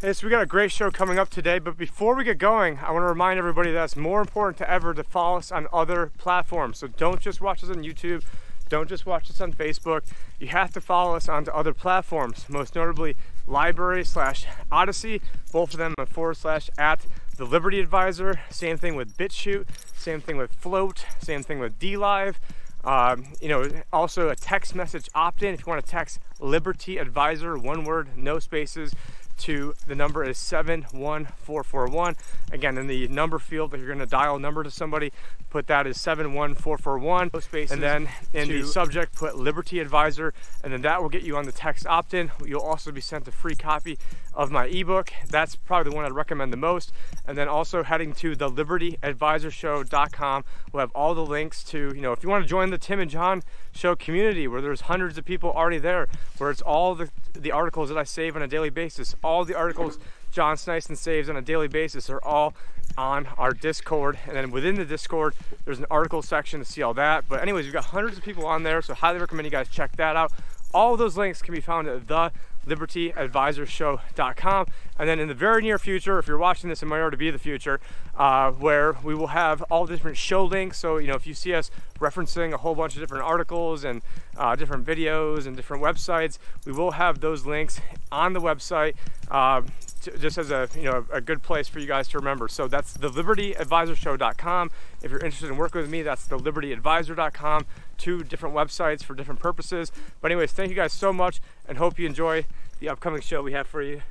So we got a great show coming up today, but before we get going, I want to remind everybody that it's more important to ever to follow us on other platforms. So don't just watch us on YouTube, don't just watch us on Facebook. You have to follow us onto other platforms, most notably LBRY slash Odysee, both of them are forward slash at the Liberty Advisor. Same thing with BitChute, same thing with Flote, same thing with DLive. Um, you know, also a text message opt-in if you want to text Liberty Advisor, one word, no spaces to the number is 71441. Again, in the number field, if you're going to dial a number to somebody, put that as 71441. And then in the subject, put Liberty Advisor, and then that will get you on the text opt in. You'll also be sent a free copy of my ebook. That's probably the one I'd recommend the most. And then also heading to the libertyadvisorshow.com. We'll have all the links to, you know, if you want to join the Tim and John show community where there's hundreds of people already there, where it's all the, the articles that I save on a daily basis, all the articles John Sneisen saves on a daily basis are all on our Discord. And then within the Discord, there's an article section to see all that. But anyways, we've got hundreds of people on there, so highly recommend you guys check that out. All those links can be found at the libertyadvisorshow.com. And then in the very near future, if you're watching this, it might already be the future, uh, where we will have all different show links. So, you know, if you see us referencing a whole bunch of different articles and uh, different videos and different websites, we will have those links on the website. Uh, just as a you know a good place for you guys to remember. So that's the libertyadvisorshow.com. If you're interested in working with me, that's the libertyadvisor.com. Two different websites for different purposes. But anyways, thank you guys so much and hope you enjoy the upcoming show we have for you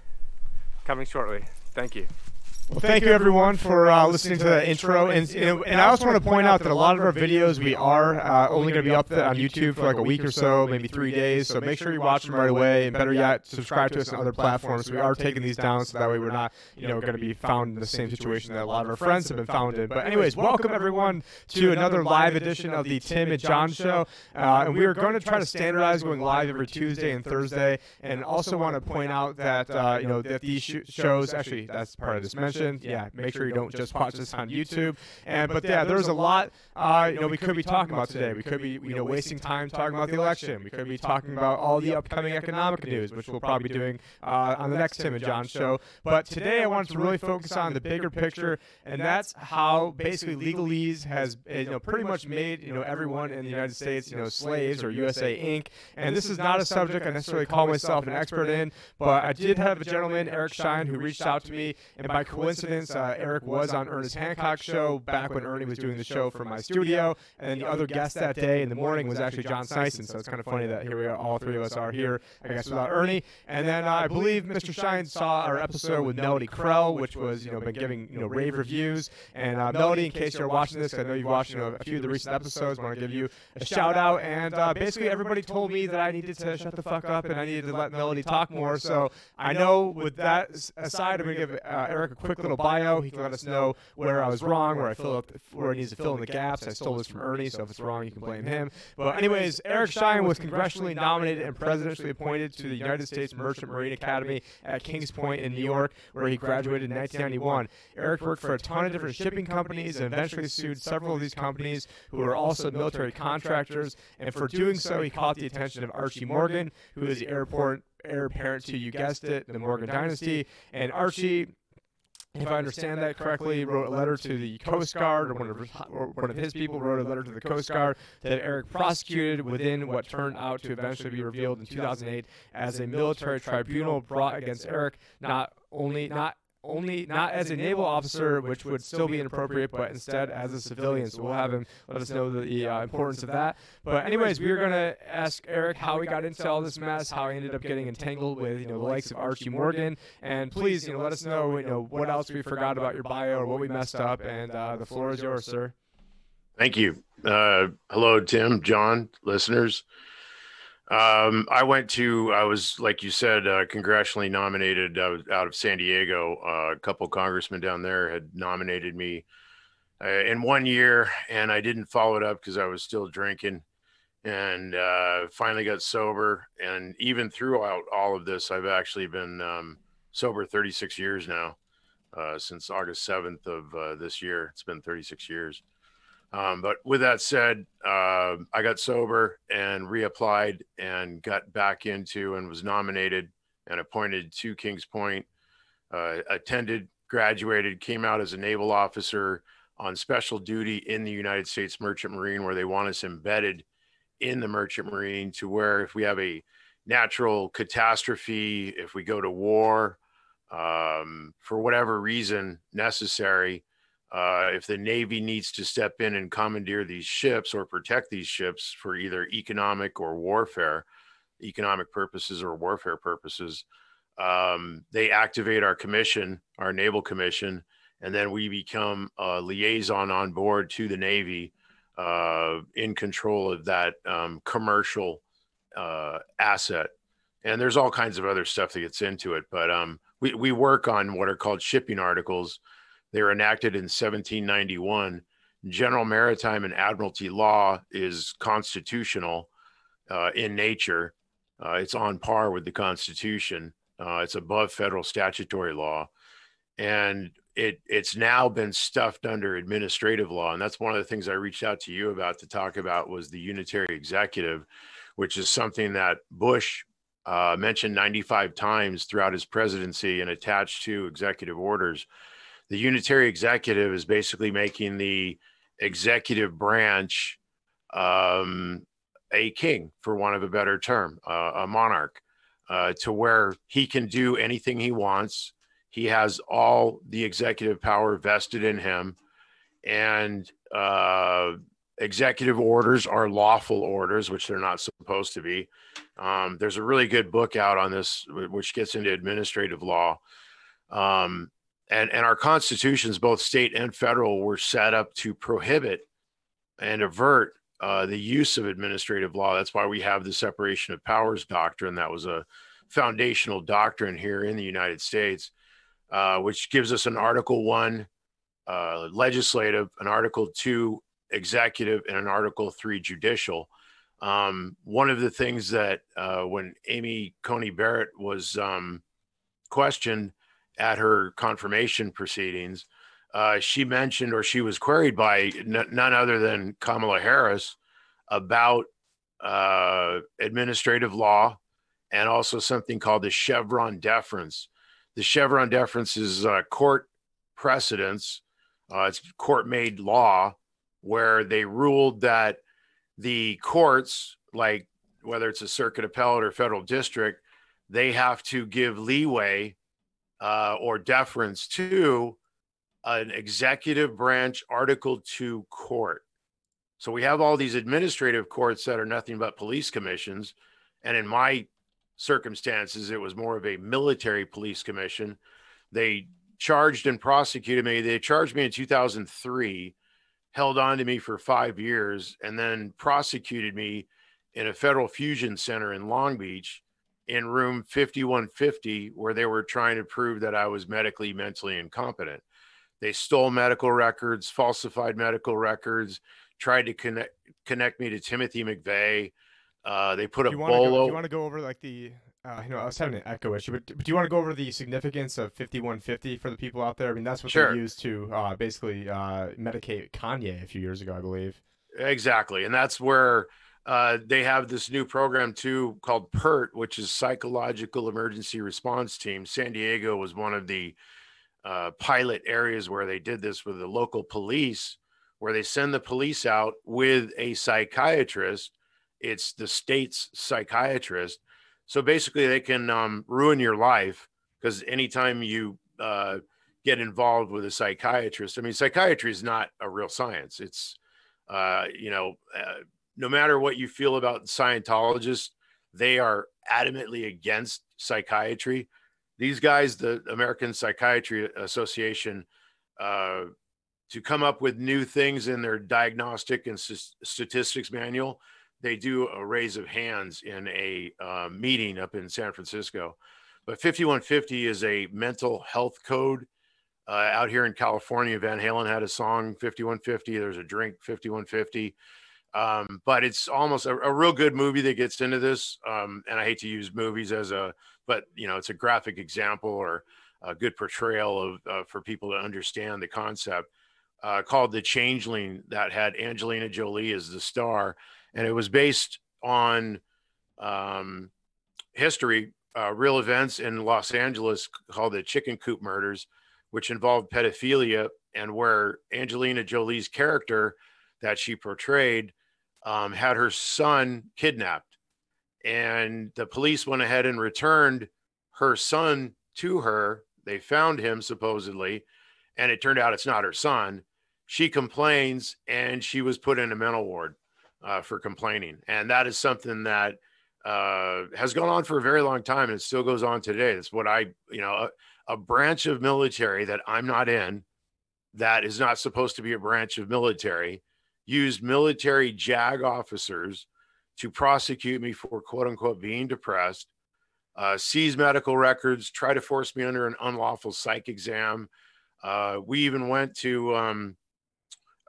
coming shortly. Thank you. Well, thank you everyone for uh, listening to the intro, and, and, I also want to point out that a lot of our videos we are uh, only going to be up on YouTube for like a week or so, maybe three days. So make sure you watch them right away, and better yet, subscribe to us on other platforms. We are taking these down so that way we're not, you know, going to be found in the same situation that a lot of our friends have been found in. But anyways, welcome everyone to another live edition of the Tim and John Show, uh, and we are going to try to standardize going live every Tuesday and Thursday, and also want to point out that uh, you know that these sh- shows actually that's part of this mention mentioned, yeah, make sure you don't just watch this on YouTube. And but yeah, there's a lot uh, you know we could be talking about today. We could be you know wasting time talking about the election. We could be talking about all the upcoming economic news, which we'll probably be doing uh, on the next Tim and John show. But today I wanted to really focus on the bigger picture, and that's how basically legalese has you know pretty much made you know everyone in the United States you know slaves or USA Inc. And this is not a subject I necessarily call myself an expert in, but I did have a gentleman, Eric Shine, who reached out to me, and by coincidence coincidence, uh, Eric was on Ernest Hancock's show back when Ernie was doing the show from my studio, and the other guest that day in the morning was actually John Sneisen. So it's kind of funny that here we are, all three of us are here, I guess, without Ernie. And then uh, I believe Mr. Shine saw our episode with Melody Krell, which was you know been giving you know rave reviews. And uh, Melody, in case you're watching this, I know you've watched you know, a few of the recent episodes. Want to give you a shout out. And uh, basically, everybody told me that I needed to shut the fuck up and I needed to let Melody talk more. So I know with that aside, I'm gonna give uh, Eric a quick little bio. He can let us know where I was wrong, where I fill up, where he needs to fill in the gaps. I stole this from Ernie, so if it's wrong, you can blame him. But anyways, Eric Shine was congressionally nominated and presidentially appointed to the United States Merchant Marine Academy at Kings Point in New York, where he graduated in 1991. Eric worked for a ton of different shipping companies and eventually sued several of these companies who were also military contractors. And for doing so, he caught the attention of Archie Morgan, who is the airport heir apparent to, you guessed it, the Morgan dynasty. And Archie if I understand that correctly, wrote a letter to the Coast Guard, or one of, or one of his people wrote a letter to the Coast Guard that Eric prosecuted within what turned out to eventually be revealed in 2008 as a military tribunal brought against Eric, not only not only not as a naval officer, which would still be inappropriate, but instead as a civilian. So we'll have him let us know the uh, importance of that. But anyways, we are going to ask Eric how he got into all this mess, how he ended up getting entangled with you know the likes of Archie Morgan, and please you know let us know you know what else we forgot about your bio or what we messed up. And uh, the floor is yours, sir. Thank you. Uh, hello, Tim, John, listeners. Um, I went to, I was, like you said, uh, congressionally nominated uh, out of San Diego. Uh, a couple congressmen down there had nominated me uh, in one year, and I didn't follow it up because I was still drinking and uh, finally got sober. And even throughout all of this, I've actually been um, sober 36 years now, uh, since August 7th of this year. It's been 36 years. Um, but with that said, uh, I got sober and reapplied and got back into and was nominated and appointed to Kings Point. Uh, attended, graduated, came out as a naval officer on special duty in the United States Merchant Marine, where they want us embedded in the Merchant Marine to where if we have a natural catastrophe, if we go to war, um, for whatever reason necessary, uh, if the Navy needs to step in and commandeer these ships or protect these ships for either economic or warfare, economic purposes or warfare purposes, um, they activate our commission, our naval commission, and then we become a liaison on board to the Navy uh, in control of that um, commercial uh, asset. And there's all kinds of other stuff that gets into it, but um, we, we work on what are called shipping articles. They were enacted in 1791. General maritime and admiralty law is constitutional uh, in nature. Uh, it's on par with the Constitution. Uh, it's above federal statutory law, and it it's now been stuffed under administrative law. And that's one of the things I reached out to you about to talk about was the unitary executive, which is something that Bush uh, mentioned 95 times throughout his presidency and attached to executive orders. The unitary executive is basically making the executive branch um, a king, for want of a better term, uh, a monarch uh, to where he can do anything he wants. He has all the executive power vested in him, and uh, executive orders are lawful orders, which they're not supposed to be. Um, there's a really good book out on this, which gets into administrative law. Um, and, and our constitutions, both state and federal, were set up to prohibit and avert uh, the use of administrative law. That's why we have the separation of powers doctrine. That was a foundational doctrine here in the United States, uh, which gives us an Article One uh, legislative, an Article Two executive, and an Article Three judicial. Um, one of the things that uh, when Amy Coney Barrett was um, questioned at her confirmation proceedings, uh, she mentioned or she was queried by n- none other than Kamala Harris about uh, administrative law and also something called the Chevron deference. The Chevron deference is uh, court precedents, uh, it's court made law where they ruled that the courts, like whether it's a circuit appellate or federal district, they have to give leeway uh, or deference to an executive branch Article 2 court. So we have all these administrative courts that are nothing but police commissions. And in my circumstances, it was more of a military police commission. They charged and prosecuted me. They charged me in 2003, held on to me for five years, and then prosecuted me in a federal fusion center in Long Beach in room 5150, where they were trying to prove that I was medically, mentally incompetent. They stole medical records, falsified medical records, tried to connect connect me to Timothy McVeigh. Uh, they put a bolo. Go, do you want to go over like the? Uh, you know, I was having an echo issue, but, but do you want to go over the significance of 5150 for the people out there? I mean, that's what sure. they used to uh, basically uh, medicate Kanye a few years ago, I believe. Exactly, and that's where uh, they have this new program too called PERT, which is Psychological Emergency Response Team. San Diego was one of the uh, pilot areas where they did this with the local police, where they send the police out with a psychiatrist. It's the state's psychiatrist. So basically, they can um, ruin your life because anytime you uh, get involved with a psychiatrist, I mean, psychiatry is not a real science. It's, uh, you know, uh, no matter what you feel about Scientologists, they are adamantly against psychiatry these guys, the American Psychiatry Association, uh, to come up with new things in their diagnostic and statistics manual, they do a raise of hands in a uh, meeting up in San Francisco. But 5150 is a mental health code. Uh, out here in California, Van Halen had a song 5150. There's a drink 5150. Um, but it's almost a, a, real good movie that gets into this. Um, and I hate to use movies as a but you know it's a graphic example or a good portrayal of uh, for people to understand the concept uh, called the changeling that had angelina jolie as the star and it was based on um, history uh, real events in Los Angeles called the Chicken Coop Murders, which involved pedophilia and where Angelina Jolie's character that she portrayed um, had her son kidnapped. And the police went ahead and returned her son to her. They found him supposedly, and it turned out it's not her son. She complains and she was put in a mental ward uh, for complaining. And that is something that uh, has gone on for a very long time and it still goes on today. That's what I, you know, a, a branch of military that I'm not in, that is not supposed to be a branch of military, used military JAG officers to prosecute me for quote unquote being depressed, uh, seize medical records, try to force me under an unlawful psych exam. Uh, we even went to um,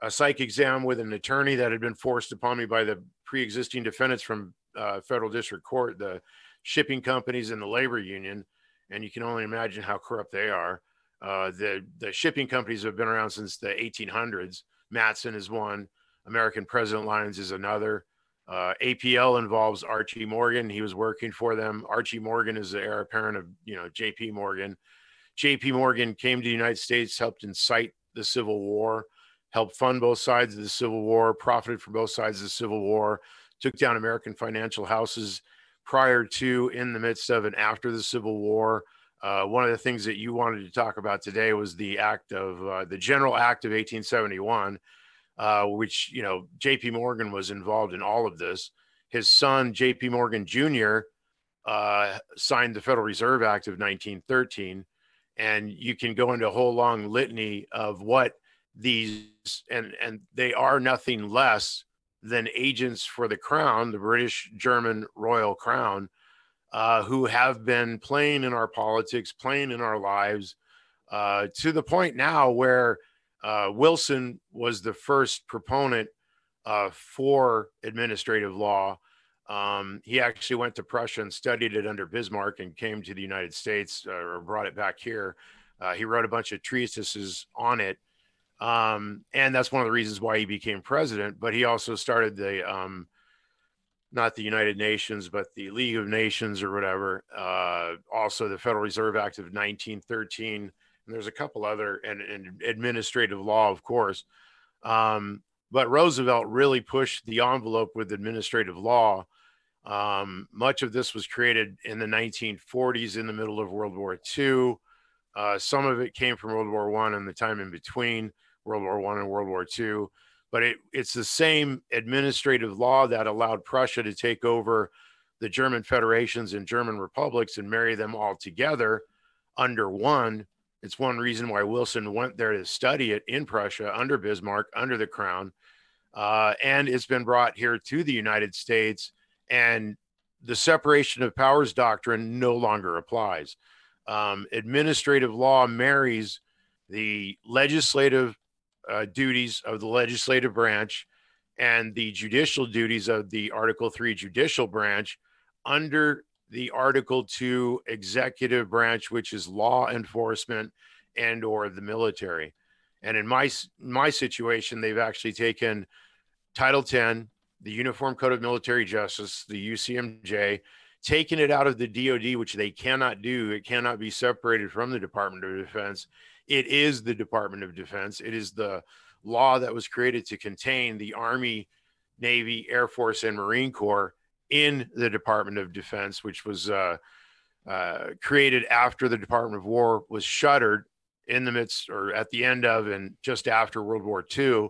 a psych exam with an attorney that had been forced upon me by the pre-existing defendants from uh, federal district court, the shipping companies and the labor union, and you can only imagine how corrupt they are. Uh, the the shipping companies have been around since the 1800s. Matson is one. American President Lines is another. Uh, APL involves Archie Morgan. He was working for them. Archie Morgan is the heir apparent of you know J.P. Morgan. J.P. Morgan came to the United States, helped incite the Civil War helped fund both sides of the Civil War, profited from both sides of the Civil War, took down American financial houses prior to, in the midst of, and after the Civil War. Uh, one of the things that you wanted to talk about today was the act of uh, the General Act of 1871, uh, which, you know, J.P. Morgan was involved in all of this. His son, J.P. Morgan Jr., uh, signed the Federal Reserve Act of 1913. And you can go into a whole long litany of what these and and they are nothing less than agents for the crown the british german royal crown uh, who have been playing in our politics playing in our lives uh, to the point now where uh, wilson was the first proponent uh, for administrative law um, he actually went to prussia and studied it under bismarck and came to the united states uh, or brought it back here uh, he wrote a bunch of treatises on it um, and that's one of the reasons why he became president. But he also started the um, not the United Nations, but the League of Nations or whatever. Uh, also, the Federal Reserve Act of 1913. And there's a couple other and, and administrative law, of course. Um, but Roosevelt really pushed the envelope with administrative law. Um, much of this was created in the 1940s, in the middle of World War II. Uh, some of it came from World War One and the time in between. World War One and World War Two. But it, it's the same administrative law that allowed Prussia to take over the German federations and German republics and marry them all together under one. It's one reason why Wilson went there to study it in Prussia under Bismarck, under the crown. Uh, and it's been brought here to the United States. And the separation of powers doctrine no longer applies. Um, administrative law marries the legislative uh, duties of the legislative branch and the judicial duties of the Article 3 judicial branch under the Article 2 executive branch, which is law enforcement and or the military. And in my my situation, they've actually taken Title 10, the Uniform Code of Military Justice, the UCMJ, taken it out of the DoD, which they cannot do. It cannot be separated from the Department of Defense, it is the Department of Defense. It is the law that was created to contain the Army, Navy, Air Force, and Marine Corps in the Department of Defense, which was uh, uh, created after the Department of War was shuttered in the midst or at the end of and just after World War II.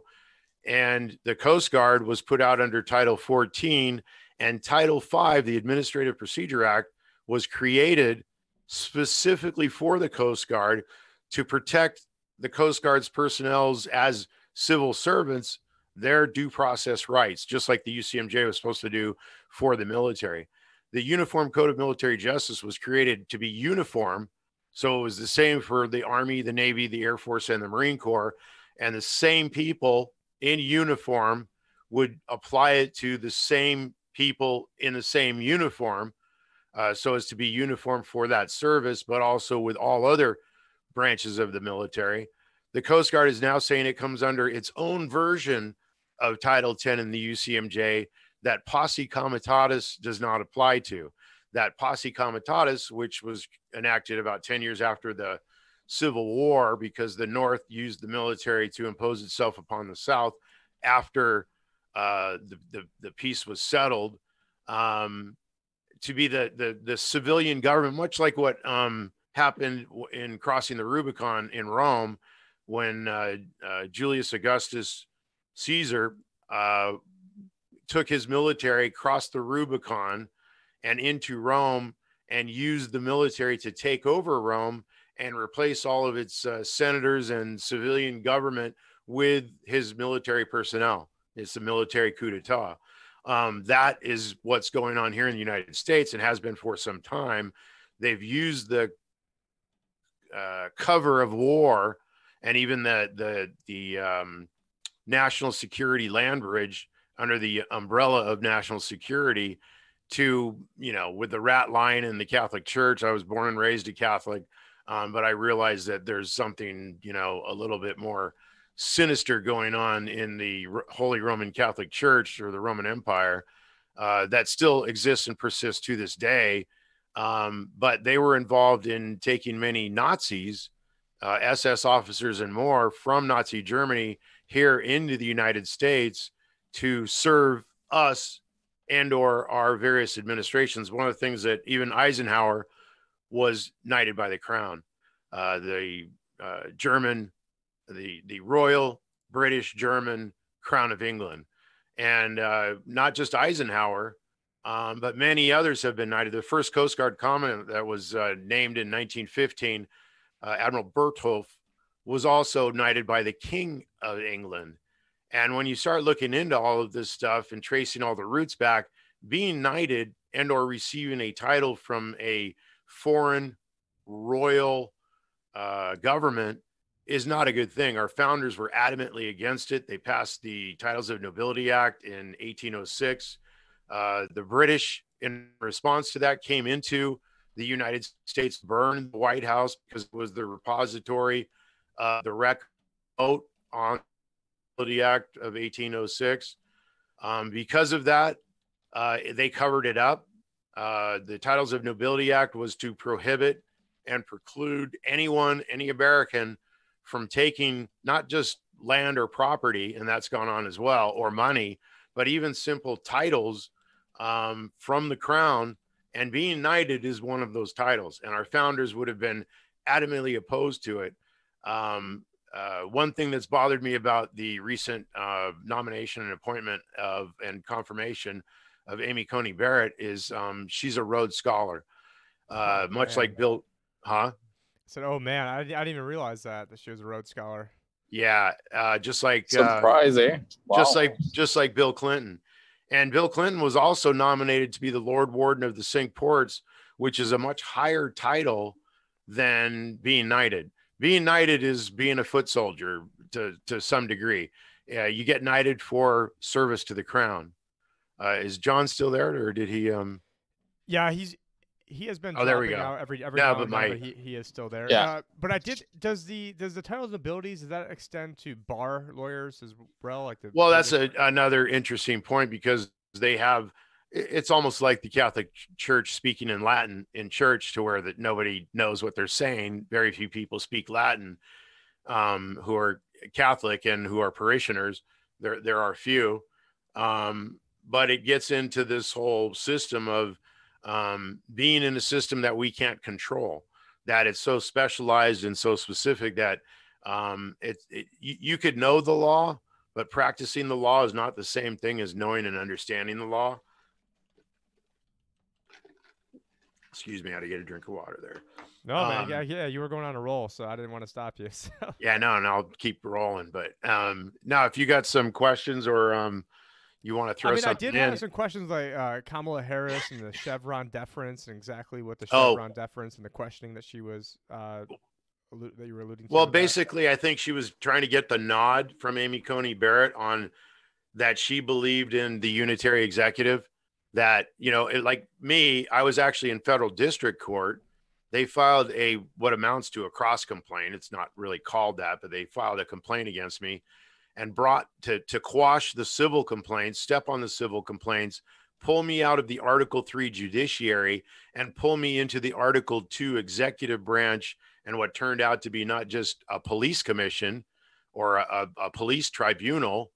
And the Coast Guard was put out under Title 14, and Title 5, the Administrative Procedure Act, was created specifically for the Coast Guard to protect the Coast Guard's personnel as civil servants their due process rights, just like the UCMJ was supposed to do for the military. The Uniform Code of Military Justice was created to be uniform. So it was the same for the Army, the Navy, the Air Force, and the Marine Corps. And the same people in uniform would apply it to the same people in the same uniform uh, so as to be uniform for that service, but also with all other branches of the military. The Coast Guard is now saying it comes under its own version of Title 10 in the UCMJ that posse comitatus does not apply to. that posse comitatus, which was enacted about 10 years after the Civil War, because the North used the military to impose itself upon the South after uh, the, the, the peace was settled, um, to be the, the, the civilian government, much like what um, happened in crossing the Rubicon in Rome when uh, uh, Julius Augustus Caesar uh, took his military, crossed the Rubicon and into Rome, and used the military to take over Rome and replace all of its uh, senators and civilian government with his military personnel. It's a military coup d'etat. Um, that is what's going on here in the United States and has been for some time. They've used the uh, cover of war and even the the the um, national security land bridge under the umbrella of national security to you know with the rat line in the catholic church. I was born and raised a catholic um, but i realized that there's something you know a little bit more sinister going on in the holy roman catholic church or the roman empire uh, that still exists and persists to this day. Um, but they were involved in taking many nazis uh, ss officers and more from nazi germany here into the united states to serve us and or our various administrations. One of the things that even Eisenhower was knighted by the crown, uh, the uh, German, the the Royal British German Crown of England, and uh, not just Eisenhower, um, but many others have been knighted. The first Coast Guard commandant that was uh, named in 1915, uh, Admiral Bertholf, was also knighted by the King of England. And when you start looking into all of this stuff and tracing all the roots back, being knighted and or receiving a title from a foreign royal uh, government is not a good thing. Our founders were adamantly against it. They passed the Titles of Nobility Act in 1806. Uh, the British, in response to that, came into the United States, burned the White House because it was the repository, uh, the rec vote on the Act of 1806. Um, because of that, uh, they covered it up. Uh, the Titles of Nobility Act was to prohibit and preclude anyone, any American, from taking not just land or property, and that's gone on as well, or money, but even simple titles um, from the crown. And being knighted is one of those titles. And our founders would have been adamantly opposed to it. Um, uh, one thing that's bothered me about the recent uh, nomination and appointment of and confirmation of Amy Coney Barrett is um, she's a Rhodes Scholar, uh, oh, much like Bill, huh? I said, "Oh man, I, I, didn't even realize that that she was a Rhodes Scholar." Yeah, uh, just like uh, surprising, wow. just like just like Bill Clinton, and Bill Clinton was also nominated to be the Lord Warden of the Cinque Ports, which is a much higher title than being knighted being knighted is being a foot soldier to to some degree. Yeah, you get knighted for service to the crown. Uh, is John still there, or did he? Um... Yeah, he's he has been. Oh, there we go. Every every no, but my but he, he is still there. Yeah. Uh, but I did. Does the does the title of nobility does that extend to bar lawyers as well? Like the. Well, that's a, another interesting point because they have it's almost like the Catholic Church speaking in Latin in church to where that nobody knows what they're saying. Very few people speak Latin um, who are Catholic and who are parishioners. There, there are few, um, but it gets into this whole system of um, being in a system that we can't control. That it's so specialized and so specific that um, it, it you, you could know the law, but practicing the law is not the same thing as knowing and understanding the law Excuse me, I had to get a drink of water there. No, um, man, yeah, yeah, you were going on a roll, so I didn't want to stop you. So. Yeah, no, and I'll keep rolling. But um, now, if you got some questions or um, you want to throw I mean, something I did in. have some questions like uh, Kamala Harris and the Chevron deference and exactly what the oh. Chevron oh. deference and the questioning that she was uh, that you were alluding to. Well, basically, I think she was trying to get the nod from Amy Coney Barrett on that she believed in the unitary executive that you know it, like me i was actually in federal district court. They filed a what amounts to a cross complaint. It's not really called that but they filed a complaint against me and brought to to quash the civil complaints step on the civil complaints pull me out of the Article 3 judiciary and pull me into the Article 2 executive branch and what turned out to be not just a police commission or a, a police tribunal,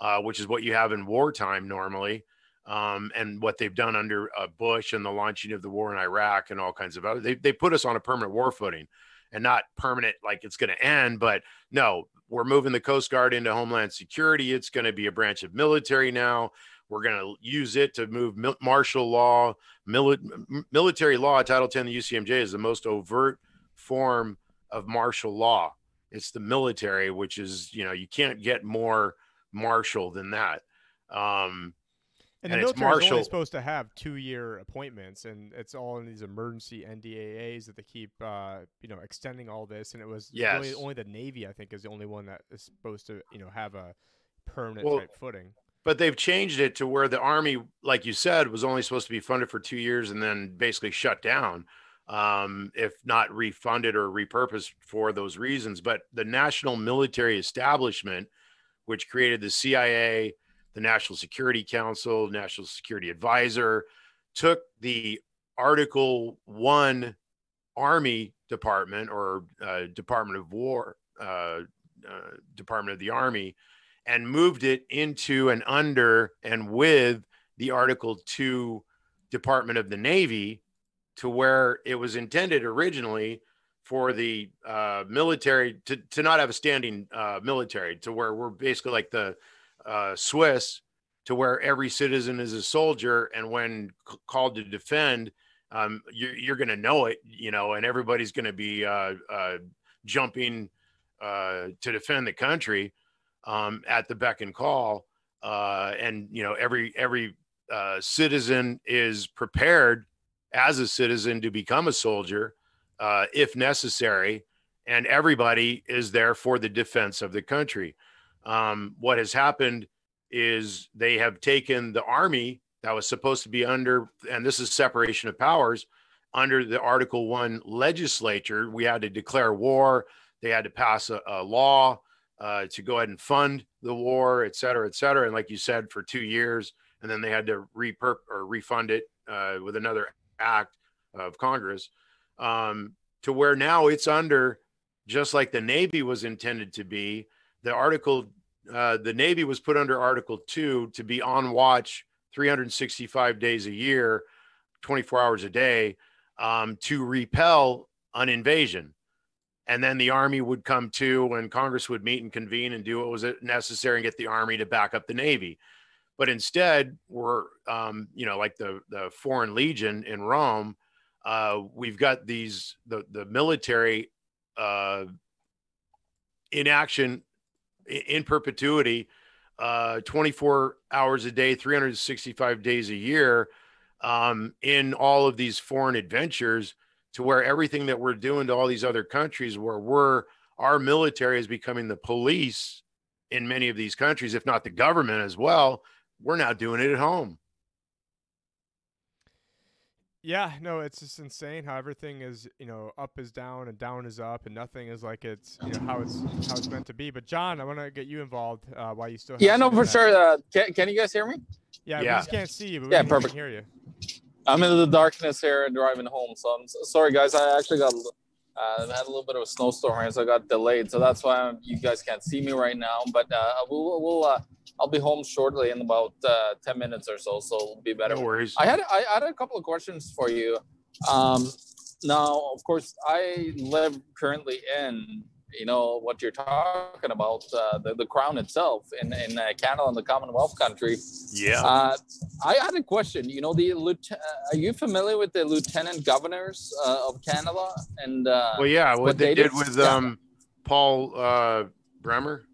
uh, which is what you have in wartime normally, um, and what they've done under uh, Bush and the launching of the war in Iraq and all kinds of other. They, they put us on a permanent war footing and not permanent like it's going to end, but no, we're moving the Coast Guard into Homeland Security. It's going to be a branch of military now. We're going to use it to move mil- martial law, mili- military law. Title 10 the UCMJ is the most overt form of martial law. It's the military, which is, you know, you can't get more martial than that. Um, and, and the military is only supposed to have two-year appointments, and it's all in these emergency NDAAs that they keep, uh, you know, extending all this. And it was yes. really only the Navy, I think, is the only one that is supposed to, you know, have a permanent well, type footing. But they've changed it to where the Army, like you said, was only supposed to be funded for two years and then basically shut down, um, if not refunded or repurposed for those reasons. But the national military establishment, which created the CIA the National Security Council, National Security Advisor, took the Article One Army Department or uh, Department of War, uh, uh, Department of the Army, and moved it into and under and with the Article Two Department of the Navy to where it was intended originally for the uh, military to, to not have a standing uh, military to where we're basically like the uh, Swiss to where every citizen is a soldier, and when c- called to defend, um, you're, you're going to know it, you know, and everybody's going to be uh, uh, jumping uh, to defend the country um, at the beck and call, uh, and you know, every every uh, citizen is prepared as a citizen to become a soldier if necessary, and everybody is there for the defense of the country um, what has happened is they have taken the army that was supposed to be under, and this is separation of powers, under the Article 1 legislature. We had to declare war, they had to pass a, a law uh, to go ahead and fund the war, et cetera, et cetera. And like you said, for two years, and then they had to repurp or refund it uh, with another act of Congress um, to where now it's under, just like the Navy was intended to be, the article uh, the Navy was put under Article 2 to be on watch 365 days a year, 24 hours a day, um, to repel an invasion. And then the Army would come to, and Congress would meet and convene and do what was necessary and get the Army to back up the Navy. But instead, we're, um, you know, like the, the Foreign Legion in Rome, uh, we've got these, the, the military uh, in action in perpetuity, uh, 24 hours a day, 365 days a year, um, in all of these foreign adventures, to where everything that we're doing to all these other countries, where we're our military is becoming the police in many of these countries, if not the government as well. We're now doing it at home. Yeah, no, it's just insane how everything is, you know, up is down and down is up, and nothing is like it's, you know, how it's how it's meant to be. But John, I want to get you involved uh, while you still. yeah, no, for sure. Uh, can, can you guys hear me? Yeah, yeah. we just can't see you, but yeah, we perfect. can hear you. I'm in the darkness here and driving home, so I'm sorry, guys. I actually got uh, I had a little bit of a snowstorm here, so I got delayed. So that's why I'm, you guys can't see me right now. But uh, we'll, we'll uh, I'll be home shortly in about uh, 10 minutes or so, so it'll be better. No worries. I had I had a couple of questions for you. Um, now, of course, I live currently in you know what you're talking about uh, the, the crown itself in in uh, Canada and the Commonwealth country. Yeah. Uh, I had a question. You know, the lieutenant. Are you familiar with the lieutenant governors uh, of Canada and? Uh, well, yeah, what, they, they, did, did with um, Paul uh, Bremer.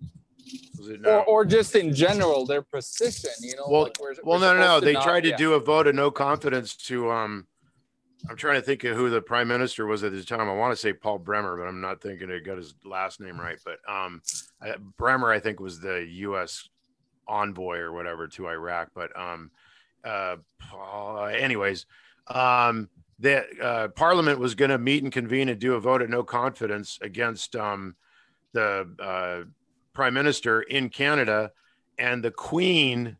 No? Or, or just in general, their position, you know. Well, like we're, well, we're no, no, no. They not, tried to yeah. do a vote of no confidence to. um I'm trying to think of who the prime minister was at the time. I want to say Paul Bremer, but I'm not thinking I got his last name right. But um, I, Bremer, I think, was the U.S. envoy or whatever to Iraq. But um, uh, anyways, um, the uh, Parliament was going to meet and convene and do a vote of no confidence against um, the uh, prime minister in Canada, and the Queen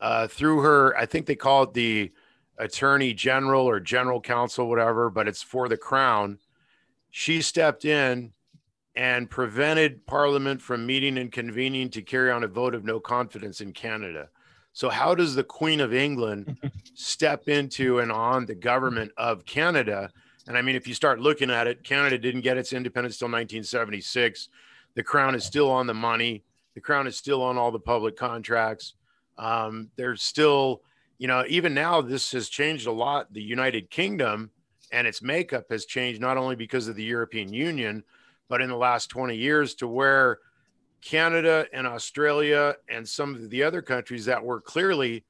uh, through her. I think they call it the Attorney General or General Counsel, whatever, but it's for the Crown. She stepped in and prevented Parliament from meeting and convening to carry on a vote of no confidence in Canada. So, how does the Queen of England step into and on the government of Canada? And I mean, if you start looking at it, Canada didn't get its independence till 1976. The crown is still on the money. The crown is still on all the public contracts. Um, there's still, you know, even now, this has changed a lot. The United Kingdom and its makeup has changed not only because of the European Union, but in the last 20 years to where Canada and Australia and some of the other countries that were clearly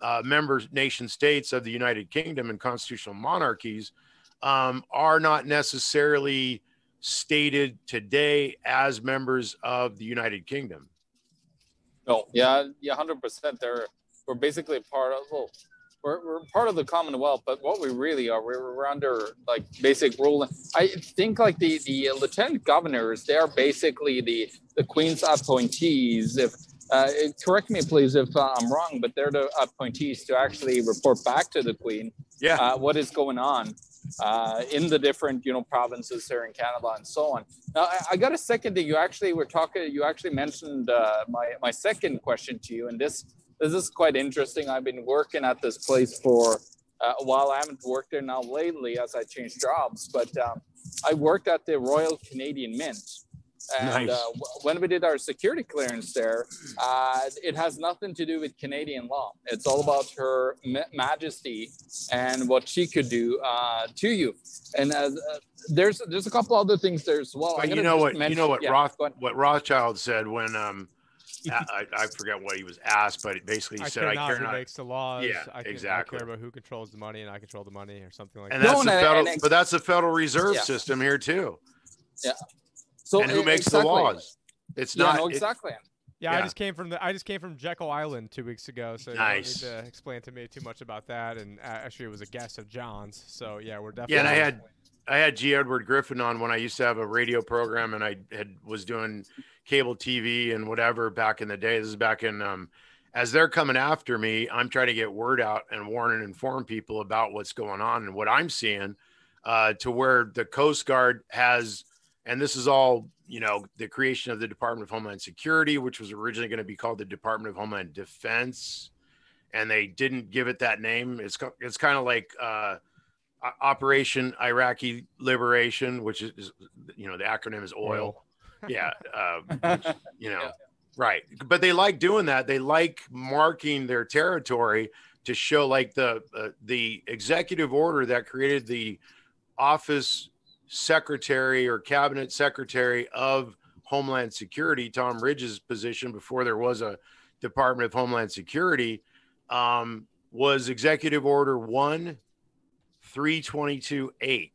uh, member nation states of the United Kingdom and constitutional monarchies um, are not necessarily stated today as members of the United Kingdom. No, yeah, yeah, hundred percent. They're we're basically part of well, we're, we're part of the Commonwealth, but what we really are, we're, we're under like basic rule. I think like the the lieutenant governors, they're basically the the Queen's appointees. If uh, correct me please if uh, I'm wrong, but they're the appointees to actually report back to the Queen. Yeah, uh, what is going on uh, in the different you know provinces here in Canada and so on. Now I, I got a second thing. You actually were talking. You actually mentioned uh, my my second question to you, and this this is quite interesting. I've been working at this place for uh, a while. I haven't worked there now lately as I changed jobs, but um, I worked at the Royal Canadian Mint. And Nice. uh, w- when we did our security clearance there, uh, it has nothing to do with Canadian law. It's all about Her Ma- Majesty and what she could do uh, to you. And uh, uh, there's there's a couple other things there as well. But you know what? You know what yeah, Roth what Rothschild said when um I, I I forget what he was asked, but basically he I said, care "I not care who not." makes the laws. Yeah, I, can, exactly. I care about who controls the money, and I control the money, or something like And that. that's No, the federal, and- but that's the Federal Reserve Yeah. system here too. Yeah. So and who makes exactly. the laws? It's Yeah, not. no, it- exactly. Yeah, I just came from the I just came from Jekyll Island two weeks ago, so Nice. you don't need to explain to me too much about that. And uh, actually, it was a guest of John's, so yeah, we're definitely. yeah, and I had I had G. Edward Griffin on when I used to have a radio program, and I had was doing cable TV and whatever back in the day. This is back in um, as they're coming after me, I'm trying to get word out and warn and inform people about what's going on and what I'm seeing, uh, to where the Coast Guard has, and this is all you know, the creation of the Department of Homeland Security, which was originally going to be called the Department of Homeland Defense, and they didn't give it that name. It's it's kind of like. Uh, Operation Iraqi Liberation, which is, is, you know, the acronym is oil. Yeah. Which, you know, Yeah. right. But they like doing that. They like marking their territory to show like the, uh, the executive order that created the office secretary or cabinet secretary of Homeland Security, Tom Ridge's position before there was a Department of Homeland Security, um, was Executive Order 1 322 8.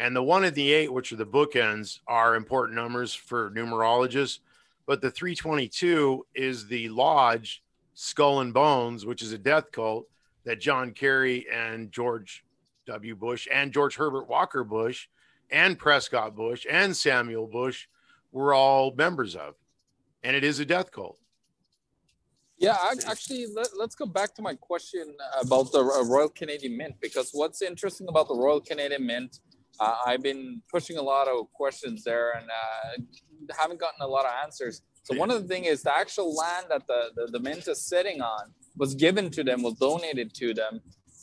And the one and the eight, which are the bookends, are important numbers for numerologists. But the 322 is the lodge Skull and Bones, which is a death cult that John Kerry and George W. Bush and George Herbert Walker Bush and Prescott Bush and Samuel Bush were all members of. And it is a death cult. Yeah, actually, let, us go back to my question about the Royal Canadian Mint because what's interesting about the Royal Canadian Mint, uh, I've been pushing a lot of questions there and uh, haven't gotten a lot of answers. So one of the things is the actual land that the, the, the mint is sitting on was given to them, was donated to them,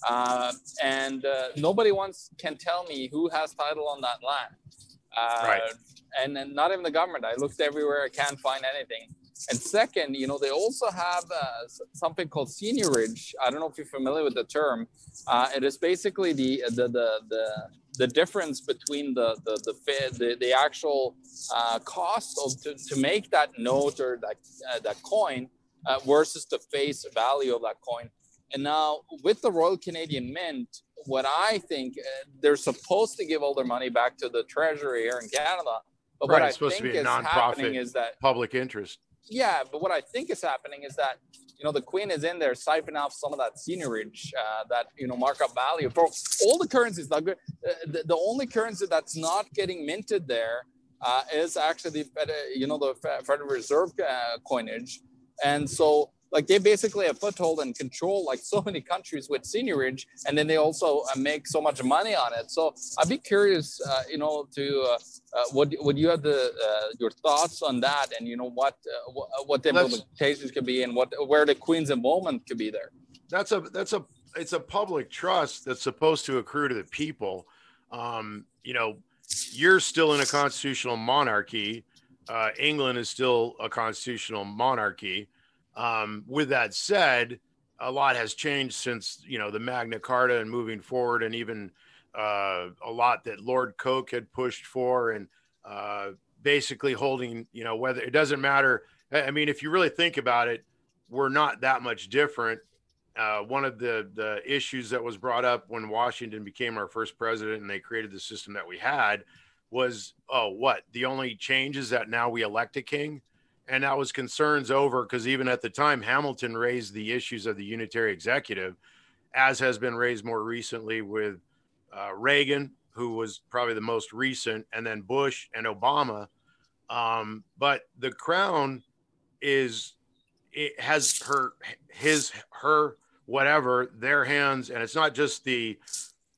uh, and uh, nobody wants can tell me who has title on that land. Uh, Right. And then not even the government. I looked everywhere. I can't find anything. And second, you know, they also have uh, something called seigniorage. I don't know if you're familiar with the term. Uh, it is basically the the the the, the difference between the the the the, the actual uh, cost of to, to make that note or that uh, that coin uh, versus the face value of that coin. And now with the Royal Canadian Mint, what I think uh, they're supposed to give all their money back to the Treasury here in Canada. But Right, what I it's supposed to think be a is happening is that Public interest. yeah, but what I think is happening is that you know the queen is in there siphoning off some of that seigniorage, uh, that you know markup value for all the currencies. Uh, the, the only currency that's not getting minted there uh, is actually the you know the Federal Reserve uh, coinage, and so like they basically have foothold and control like so many countries with seigniorage, and then they also uh, make so much money on it. So I'd be curious, uh, you know, to uh, uh, what what you have the uh, your thoughts on that, and you know what uh, what, what the implementations could be, and what where the Queen's involvement could be there. that's a that's a it's a public trust that's supposed to accrue to the people um you know you're still in a constitutional monarchy uh england is still a constitutional monarchy um with that said a lot has changed since you know the magna carta and moving forward and even uh a lot that lord coke had pushed for and uh basically holding you know whether it doesn't matter. I mean if you really think about it we're not that much different. Uh, one of the the issues that was brought up when Washington became our first president and they created the system that we had was oh what? The only change is that now we elect a king and that was concerns over because even at the time Hamilton raised the issues of the unitary executive as has been raised more recently with uh, Reagan who was probably the most recent and then Bush and Obama. Um, but the crown is it has her his her whatever their hands and it's not just the